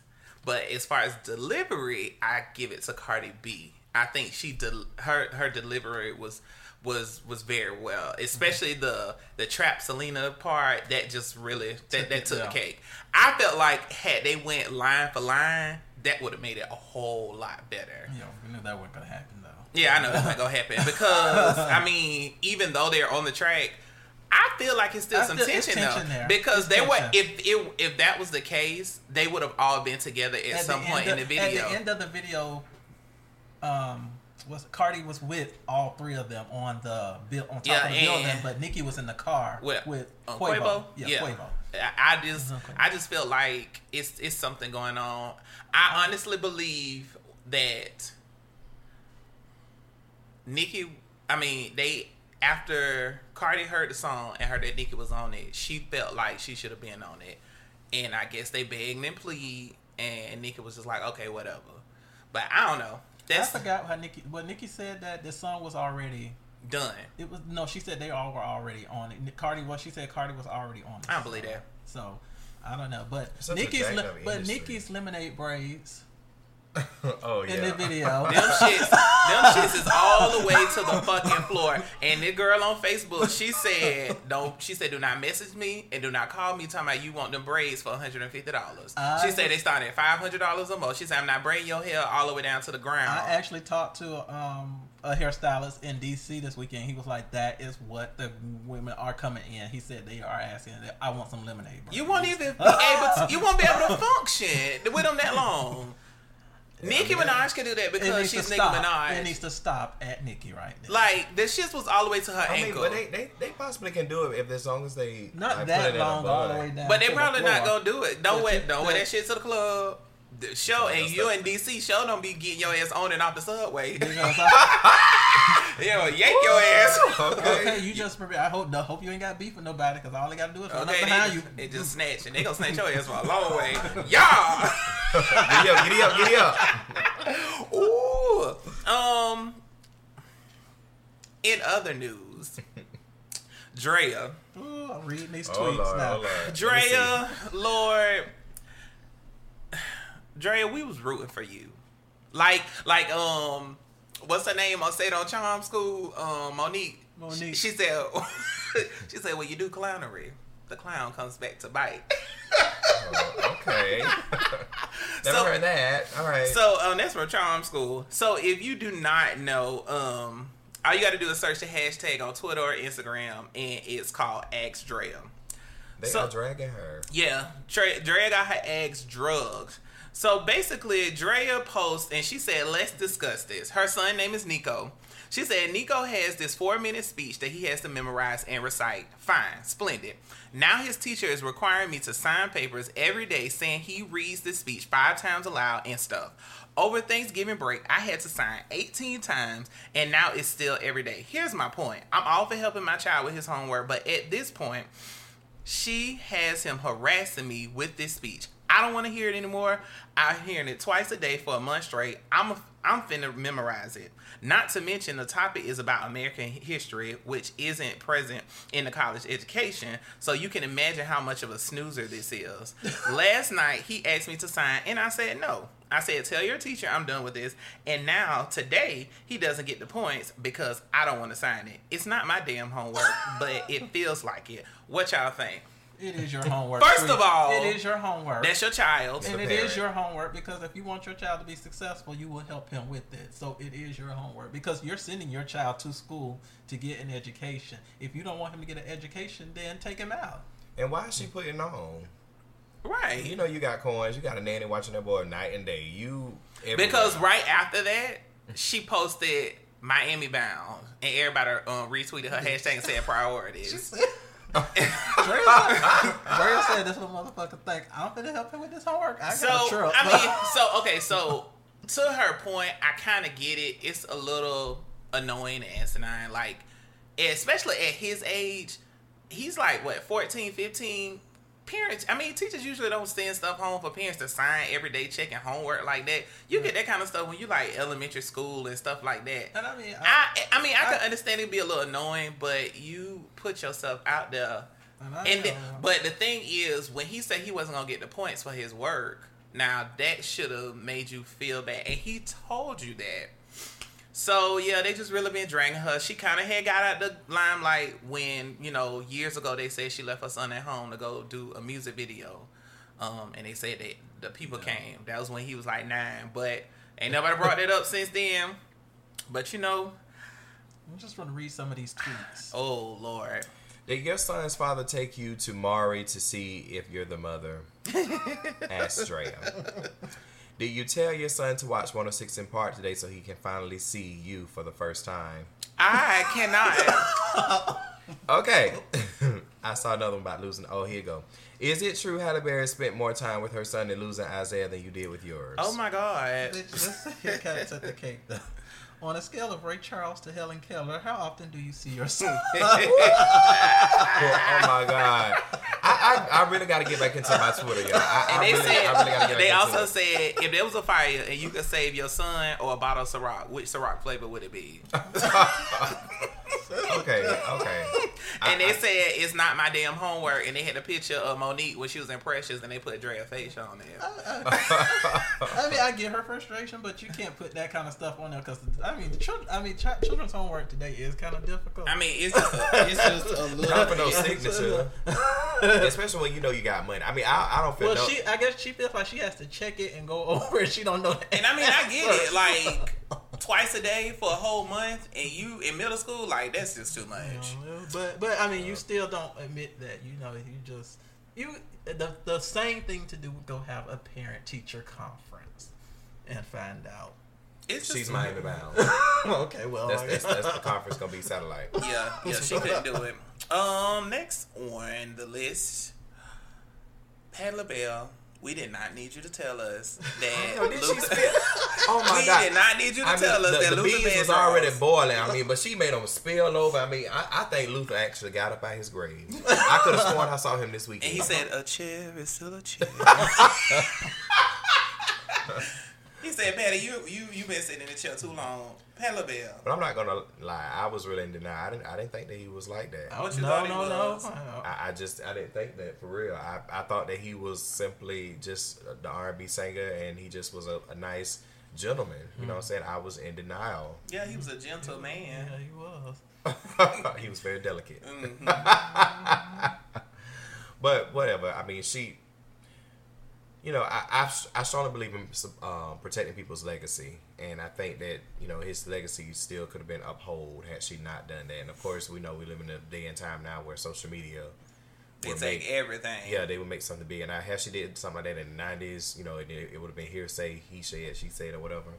but as far as delivery, I give it to Cardi B. I think she del- her her delivery was was was very well, especially the the trap Selena part that just really that Took that took the cake. I felt like had they went line for line, that would have made it a whole lot better. know, we knew that wasn't gonna happen though. Yeah, I know that's not gonna happen because I mean, even though they're on the track, I feel like it's still I some feel- tension, tension though. there. Because It's they were if if if that was the case, they would have all been together at, At some point in the video. At the end of the video, um, was Cardi was with all three of them on the bill on top Yeah, of the building, but Nicki was in the car With- with uh, Quavo. Quavo? Yeah, Yeah. Quavo. I just Okay. I just feel like it's it's something going on. I honestly believe that Nicki I mean, they after Cardi heard the song and heard that Nicki was on it, she felt like she should have been on it. And I guess they begged and plead and Nicki was just like, Okay, whatever. But I don't know. I That's forgot how Nicki. Well, Nicki said that the song was already. done. It was no. She said they all were already on it. Cardi was. She said Cardi was already on it. I don't believe that. So I don't know, but It's such Nicki's li- but industry. Nicki's lemonade braids oh yeah. in the video. Them shits, them shits is all the way to the fucking floor. And the girl on Facebook, she said, "Don't." She said, "Do not message me and do not call me talking about you want them braids for one hundred and fifty dollars." She said they start at five hundred dollars a month. She said, "I'm not braiding your hair all the way down to the ground." I actually talked to um, a hairstylist in DC this weekend. He was like, "That is what the women are coming in." He said they are asking. that I want some lemonade. you won't even be able. To, you won't be able to function with them that long. Nicki yeah. Minaj can do that It because she's to Nicki stop. Minaj. It needs to stop at Nicki right now. like the shit was all the way to her I mean, ankle. but they, they they possibly can do it if as long as they Not like, that put it in a long, all the way down. But they to the probably not gonna do it. Don't But wear don't wear that shit to the club. The show and you the- in DC show don't be getting your ass on and off the subway. Because I- you yank your ass. Okay. okay, you just. prepare. I hope. I hope you ain't got beef with nobody. Because all they got to do is run up Okay, behind they, you. they just snatch and they gonna snatch your ass for a long way. Yeah. giddy up, giddy up, giddy up. Ooh. Um. In other news, Drea, Ooh, I'm reading these Oh tweets lord, now. oh lord. Let. Drea, Lord, Drea, we was rooting for you. Like, like, um, what's her name on State on Charm School? Um, Monique. Monique. She, she said, she said, well, you do clownery, the clown comes back to bite. Oh, okay. Never So- heard that. All right. So um, that's from Charm School. So if you do not know, um, all you got to do is search the hashtag on Twitter or Instagram, and it's called Ask Drea. They so- are dragging her. Yeah, Dre, Drea got her eggs drugged. So basically, Drea posts and she said, "Let's discuss this." Her son name is Nico. She said Nico has this four-minute speech that he has to memorize and recite. Fine, splendid. Now his teacher is requiring me to sign papers every day saying he reads the speech five times aloud and stuff. Over Thanksgiving break, I had to sign 18 times, and now it's still every day. Here's my point: I'm all for helping my child with his homework, but at this point, she has him harassing me with this speech. I don't want to hear it anymore. I'm hearing it twice a day for a month straight. I'm a, I'm finna memorize it. Not to mention the topic is about American history, which isn't present in the college education. So you can imagine how much of a snoozer this is. Last night he asked me to sign, and I said no. I said, tell your teacher I'm done with this. And now today he doesn't get the points because I don't want to sign it. It's not my damn homework, but it feels like it. What y'all think? It is your homework. First of all, it is your homework. That's your child. and it is your homework because if you want your child to be successful, you will help him with it. So it is your homework because you're sending your child to school to get an education. If you don't want him to get an education, then take him out. And why is she putting on? Right. You know you got coins. You got a nanny watching that boy night and day. You everywhere. because right after that, she posted Miami Bound, and everybody um, retweeted her hashtag and said priorities. Drea said, this little motherfucker think I'm gonna help him with this homework. I got So a truck. I mean, so okay, so to her point, I kind of get it. It's a little annoying and asinine, like especially at his age. He's like what 14, 15. Parents, I mean, teachers usually don't send stuff home for parents to sign every day, checking homework like that. You get that kind of stuff when you like elementary school and stuff like that. and I mean, I, I, I mean, I, I- can understand it be a little annoying, but you put yourself out there and and then, but the thing is, when he said he wasn't gonna get the points for his work, now that should have made you feel bad, and he told you that. So yeah, they just really been dragging her. She kind of had got out the limelight when you know years ago they said she left her son at home to go do a music video, um, and they said that the people came. That was when he was like nine, but ain't nobody brought that up since then. But you know, I'm just gonna read some of these tweets. oh lord, Did your son's father take you to Maury to see if you're the mother? Asked Drea. Did you tell your son to watch 106 & Park today so he can finally see you for the first time? I cannot. Okay. I saw another one about losing. Oh, here you go. Is it true Halle Berry spent more time with her son in losing Isaiah than you did with yours? oh my god. Bitch, Let's here cuts at the cake though. On a scale of Ray Charles to Helen Keller, how often do you see your son? oh my god. I, I, I really got to get back into my Twitter, y'all. I, And I they really, said I really got to get they also it. said if there was a fire and you could save your son or a bottle of Ciroc, which Ciroc flavor would it be? okay, okay. I and they I- said it's not my damn homework, and they had a picture of Mo'Nique when she was in Precious, and they put Drea face on there. I mean, I get her frustration, but you can't put that kind of stuff on there because I mean, children. I mean, ch- children's homework today is kind of difficult. I mean, it's just a, it's just a little. Not for no signature, especially when you know you got money. I mean, I, I don't feel well, no. she. I guess she feels like she has to check it and go over it. She don't know. And I mean, I get it. Like twice a day for a whole month, and you in middle school, like that's just too much. You know, but but I mean, you still don't admit that. You know, you just you the the same thing to do would go have a parent teacher conference and find out. It's just She's Miami bound. okay, well, That's, that's, that's the conference gonna be satellite. Yeah, yeah, she couldn't do it. Um, next on the list, Pat LaBelle. We did not need you to tell us that. Yo, did she Luther- spit? Oh my we god! We did not need you to I mean, tell us the, that the Luther beans was already boiling. I mean, but she made them spill over. I mean, I, I think Luther actually got up out his grave. I could have sworn I saw him this weekend. And he said, "A chair is still a chair." He said, "Patty, you you you been sitting in the chair too long." Pella LaBelle. But I'm not gonna lie. I was really in denial. I didn't. I didn't think that he was like that. What you no, thought he no, no. I, I just I didn't think that for real. I, I thought that he was simply just the R and B singer, and he just was a, a nice gentleman. You know what I'm saying? I was in denial. Yeah, he was a gentle man. Yeah, he was. he was very delicate. Mhm. But whatever. I mean, she. You know, I I, I strongly believe in um, protecting people's legacy, and I think that you know his legacy still could have been upheld had she not done that. And of course, we know we live in a day and time now where social media. They will take make- everything. Yeah, they would make something big. And I had she did something like that in the nineties, you know, it, it would have been hearsay, he said, she said, or whatever.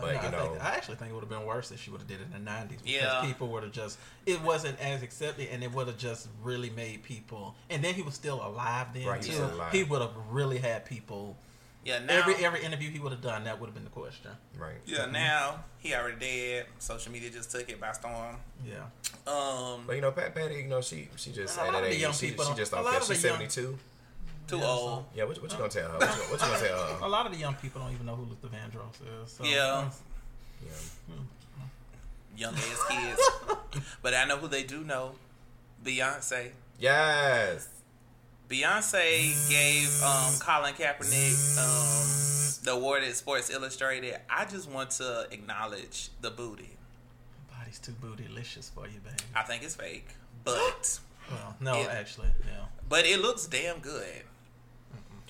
But no, you I, know, think, I actually think it would have been worse if she would have did it in the nineties. Because Yeah. people would have just it wasn't as accepted, and it would have just really made people. And then he was still alive then Right, too. He would have really had people. Yeah, now. every every interview he would have done, that would have been the question. right? yeah, now he already dead. Social media just took it by storm. Yeah. Um, But you know, Pat Patty, you know, she she just A at lot that of the age, young she, people she don't- just a don't lot of the She's seventy two. Too Yeah, so- old. Yeah, what, what you gonna tell her? What you, what you gonna tell her? A lot of the young people don't even know who Luther Vandross is. So, Yeah. Yeah. Young ass kids. but I know who they do know. Beyonce. Yes. Beyonce gave um, Colin Kaepernick um, the award at Sports Illustrated. I just want to acknowledge the booty. Body's too bootylicious for you, baby. I think it's fake, but Well, no, It- actually, yeah. but it looks damn good.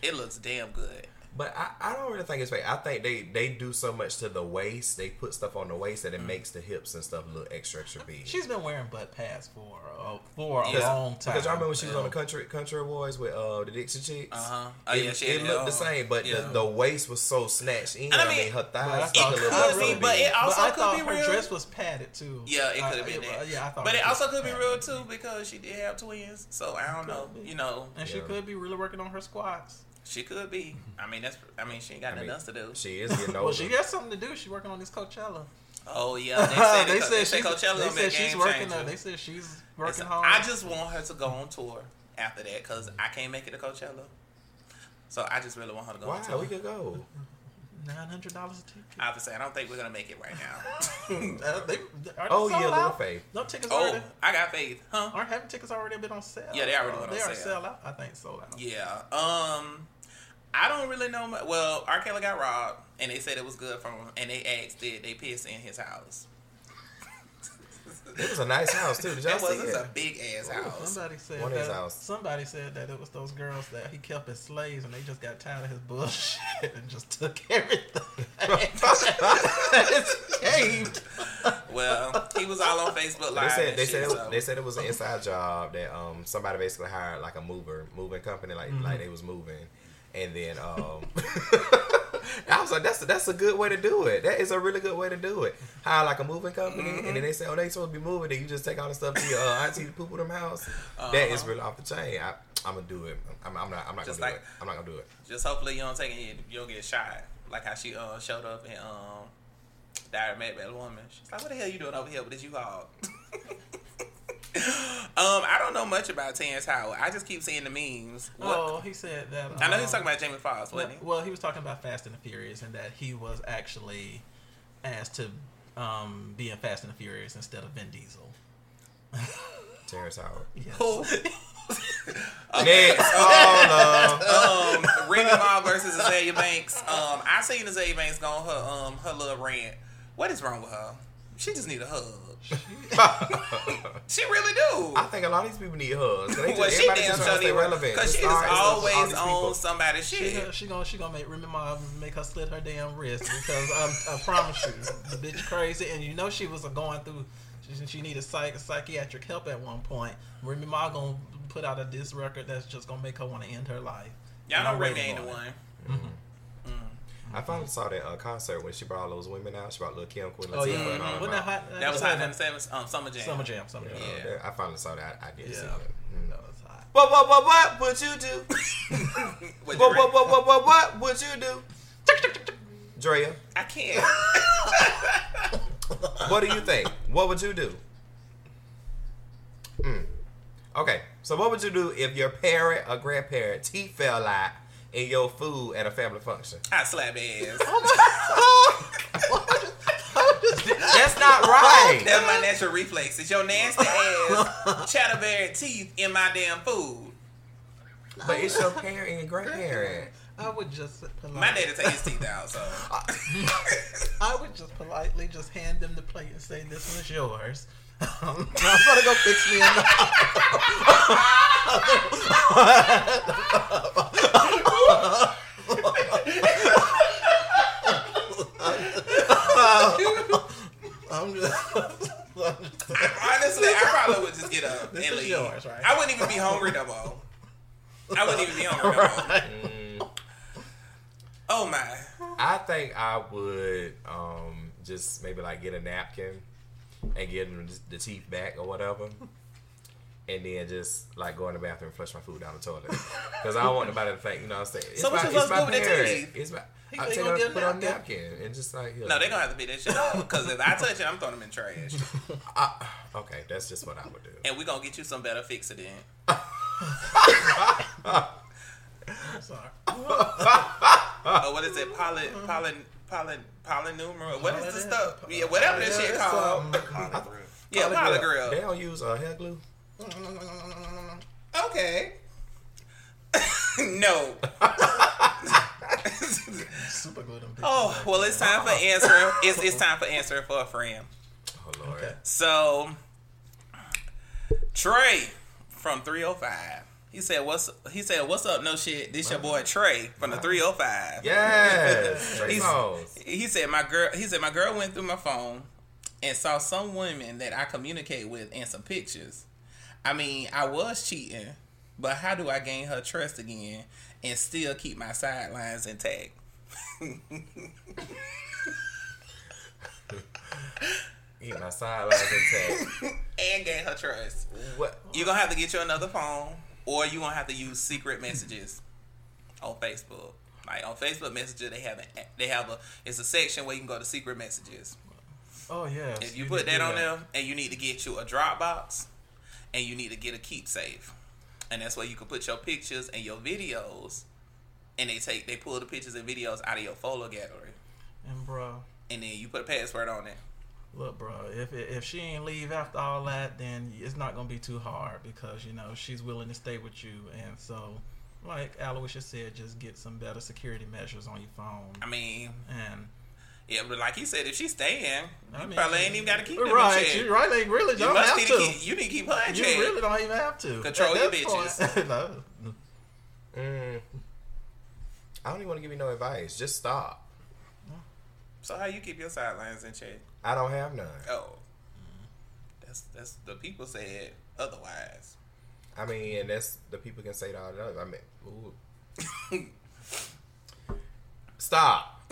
It looks damn good. But I, I don't really think it's fake. I think they, they do so much to the waist. They put stuff on the waist that it makes the hips and stuff look extra extra big. She's been wearing butt pads for uh, for a Yeah. long time. Because I remember when she was Yeah. on the country country awards with uh the Dixie Chicks. Uh-huh. Oh, it, yeah, she it looked the same, but Yeah. the, the waist was so snatched in. And I I mean, mean- her But I thighs. thought- looked a It could be, big. but it But also I could thought be her real. dress was padded too. Yeah, it could have been that. Yeah, I thought. But her it also could be real too because she did have twins. So I don't know. Be. You know, And she could be really working on her squats. She could be. I mean, that's. I mean, she ain't got I nothing mean, else to do. She is getting older. Well, she got something to do. She's working on this Coachella. Oh yeah, they said, they it, said they said she's, Coachella they gonna be a said she's working. changer. Uh, they said she's It's- working hard. I just want her to go on tour after that because I can't make it to Coachella. So I just really want her to go on Why? tour. We could go. nine hundred dollars a ticket. I have to say, I don't think we're gonna make it right now. Uh, they, are they Oh sold yeah, little out? faith. No tickets oh, already. I got faith, huh? Aren't having tickets already been on sale? Yeah, they already Uh, went on they are sale. sell out. I think sold out. Yeah. Um, I don't really know. Much. Well, R. Kelly got robbed, and they said it was good for him, and they asked did they piss in his house. It was a nice house too. Did y'all That was see it's it? a big ass house. Somebody said One of his that. house. Somebody said that it was those girls that he kept as slaves, and they just got tired of his bullshit and just took everything. Escaped. Well, he was all on Facebook Live. They said they shit, said it, so- they said it was an inside job that um somebody basically hired like a mover moving company like Mm-hmm. like they was moving, and then um I was like that's a, that's a good way to do it. That is a really good way to do it. Hire like a moving company, and Mm-hmm. then they say oh they supposed to be moving, then you just take all the stuff to your uh, auntie to poop in them house. That is Uh-huh. really off the chain. I, I'm gonna do it. I'm, I'm not. I'm not Just gonna do it. I'm not gonna do it. Just hopefully you don't take it. You don't get shot. Like how she uh, showed up in um, Diary of a Mad Black Woman. She's like, "What the hell you doing over here with this U-Haul?" um, I don't know much about Terrence Howard. I just keep seeing the memes. What? Oh, he said that. I know he was um, talking about Jamie Foxx, wasn't he? Well, he was talking about Fast and the Furious, and that he was actually asked to um, be in Fast and the Furious instead of Vin Diesel. Terrence Howard. Yes. Who? Next, oh no. um, Remy Ma versus Azealia Banks. Um, I seen Azealia Banks go on her um her little rant. What is wrong with her? She just need a hug. Love. She really do. I think a lot of these people need hugs. 'cause They just, well, she everybody damn sure stay need relevant. because she is stars and stuff, all always on people. somebody's She shit. gonna, she gonna she gonna make Remy Ma make her slit her damn wrist because I'm, I promise you the bitch crazy and you know she was going through she, she needed psych, psychiatric help at one point. Remy Ma gonna put out a diss record that's just gonna make her want to end her life. Y'all know I'm Remy waiting ain't the on one. it. I finally saw that uh, concert when she brought all those women out. She brought Lil Kim, Queen Oh Latifah, yeah, and all them Wasn't that hot? That was hot Hot 97 um, Summer Jam. Summer Jam, Summer Jam. Yeah. Yeah, I finally saw that. I, I did Yeah. see that. Mm. That was hot. What what what what would you do? What, What what what what what what would you do? Drea, I can't. what do you think? What would you do? Mm. Okay, so what would you do if your parent or grandparent teeth fell out in your food at a family function? I slap ass. oh my god. That's not right. That's my natural reflex. It's your nasty ass chatterberry teeth in my damn food. But it's your parent and your grandparent. I would just politely, My daddy take his teeth out, so I would just politely just hand them the plate and say, "This one's yours." Um, I'm gonna go fix me another. I'm just, honestly, I probably would just get up This and leave. yours, right? I wouldn't even be hungry no more. I wouldn't even be hungry no more. Mm, Oh my. I think I would um, just maybe like get a napkin and get them the teeth back or whatever. And then just like go in the bathroom and flush my food down the toilet. Because I don't want nobody to think, you know what I'm saying? It's So what my, you it's my to do with the parent. teeth? It's my, He I say take gonna it get a put on a napkin. napkin and just like, No, they gonna have to be that shit up. Because if I touch it, I'm throwing them in trash. I, okay, that's just what I would do. And we are gonna get you some better fix it in. sorry. Oh, what is it? Poly, poly, poly, polynumeral. What is the stuff? Yeah, whatever that shit it's, called. Yeah, poly grill. They don't use uh, hair glue. Okay. no. Super glue them. Oh well, it's time for answer. It's it's time for answer for a friend. Oh, Lord. Okay. So Trey from 305. He said, "What's?" He said, "What's up? No shit. This your boy Trey from the 305." Yes. He said, "My girl." He said, "My girl went through my phone and saw some women that I communicate with and some pictures. I mean, I was cheating, but how do I gain her trust again and still keep my sidelines intact?" Eat my sidelines intact. and gain her trust. What? You're gonna have to get you another phone, or you're gonna have to use secret messages on Facebook. Like on Facebook Messenger, they have a, they have a it's a section where you can go to secret messages. Oh yeah. If you put that on there, and you need to get you a Dropbox, and you need to get a Keepsafe, and that's where you can put your pictures and your videos, and they take they pull the pictures and videos out of your photo gallery, And bro, and then you put a password on it. Look, bro. If if she ain't leave after all that, then it's not gonna be too hard because you know she's willing to stay with you, and so. Like Aloysius said, just get some better security measures on your phone. I mean, And yeah, but like he said, if she's staying, you I mean, probably ain't even got to keep them in right, check. you right, they really You don't must have need to. to keep, you need to keep her in you check. really don't even have to Control your bitches. no. Mm. I don't even want to give you no advice. Just stop. So how you keep your sidelines in check? I don't have none. Oh, mm-hmm. that's that's the people said otherwise. I mean, and that's the people can say it all the other. I mean, ooh. stop.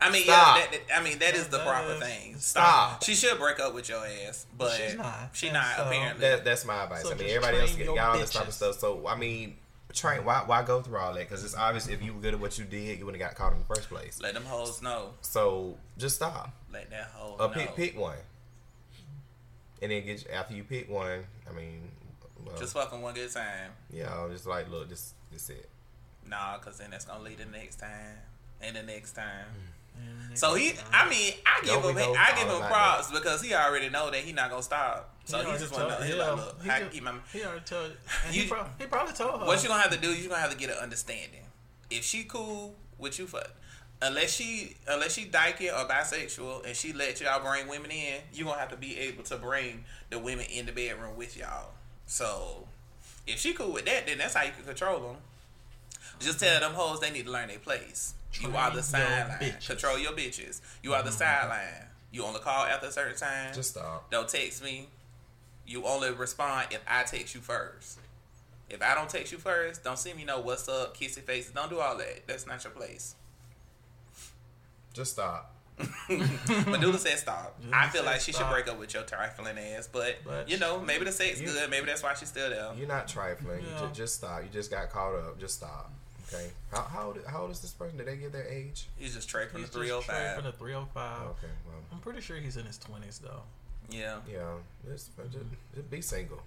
I mean, Stop. yeah, that, that- I mean that is the proper uh-huh. thing. Stop. She should break up with your ass, but She's not. She not so- apparently. That, that's my advice. So I mean, just everybody else train get your got all this type of bitches. stuff. So I mean, train. Why why go through all that? Because it's obvious if you were good at what you did, you wouldn't have got caught in the first place. Let them hoes know. So just stop. Let that hoe Uh, know. pick pick one, and then get after you pick one. I mean, well, Just fucking one good time. yeah, I was just like, look, this this it. Nah, cause then that's gonna lead to the next time and the next time And So he, I mean, I give Don't him, I give him about props because he already know that he not gonna stop. So he, already just want to know. told- He like, look, he I just- keep my. He already told and You- he, prob- he probably told her. What you gonna have to do? You gonna have to get an understanding. If she cool with you, for unless she unless she dyking or bisexual and she let y'all bring women in, you gonna have to be able to bring the women in the bedroom with y'all. So if she cool with that, then that's how you can control them. Just tell them hoes they need to learn their place. You are the sideline. Control your bitches. You are the mm-hmm. sideline. You only call after a certain time. Just stop. Don't text me. You only respond if I text you first. If I don't text you first, don't send me no what's up, kissy faces. Don't do all that. That's not your place. Just stop. Medulla said stop. Medulla I feel like she should break up with your trifling ass. But, But you know, maybe the sex you- good. Maybe that's why she's still there. You're not trifling. You Yeah. just, just stop. You just got caught up. Just stop. Okay. How how old, how old is this person? Did they get their age? He's just straight from He's the just straight 305. from the 305. Okay. Well, I'm pretty sure he's in his 20s though. Yeah. yeah. Just, just, just be single.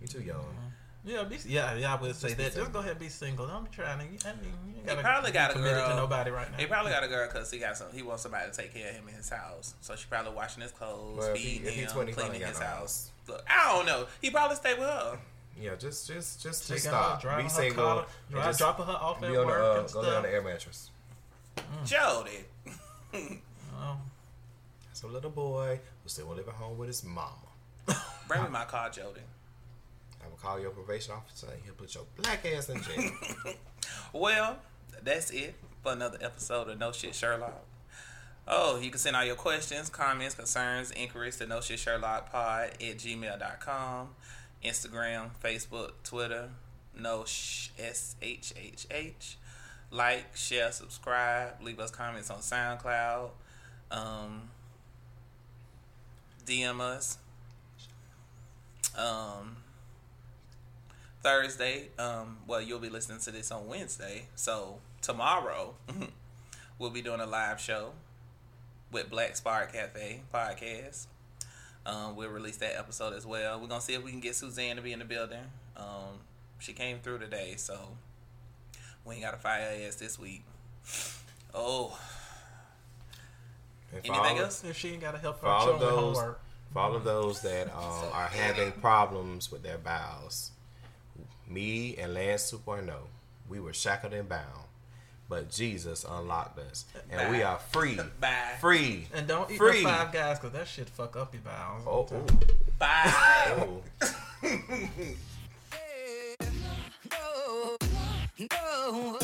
You too young. Mm-hmm. Yeah, be, yeah, yeah. I would say Just that. Just go ahead and be single. Don't be trying to. I mean, you ain't He gotta probably got a committed girl. to nobody right now. He probably got a girl because he got some. He wants somebody to take care of him in his house. So she probably washing his clothes, Well, feeding he him, 20, cleaning his house. Look, I don't know. He probably stay with her. Yeah. Just just just Taking just her, stop. driving Be her single. car, and drive, just dropping her off at on the work uh, and go lay on the air mattress. Jody. Um, That's a little boy who still will live at home with his mama. Bring me my car, Jody. Call your probation officer and he'll put your black ass in jail. Well, that's it for another episode of No Shit Sherlock. Oh, you can send all your questions, comments, concerns, inquiries to no shit Sherlock pod at gmail.com. Instagram, Facebook, Twitter, no sh s h h h. Like, share, subscribe, leave us comments on SoundCloud. Um, DM us. Um, Thursday. Um, well, you'll be listening to this on Wednesday. So tomorrow, we'll be doing a live show with Black Spark Cafe podcast. Um, we'll release that episode as well. We're gonna see if we can get Suzanne to be in the building. Um, she came through today, so we ain't gotta fire her ass this week. Oh, And for anything all of- else? if she ain't got to help For her all of children those- homework. For all of those that um, are having problems with their bowels, me and Lance 2.0, we were shackled and bound, but Jesus unlocked us, and Bye. we are free. Bye. Free. And don't eat free. Five Guys, cause that shit fuck up your bowels. Oh, ooh. bye. oh. No. No.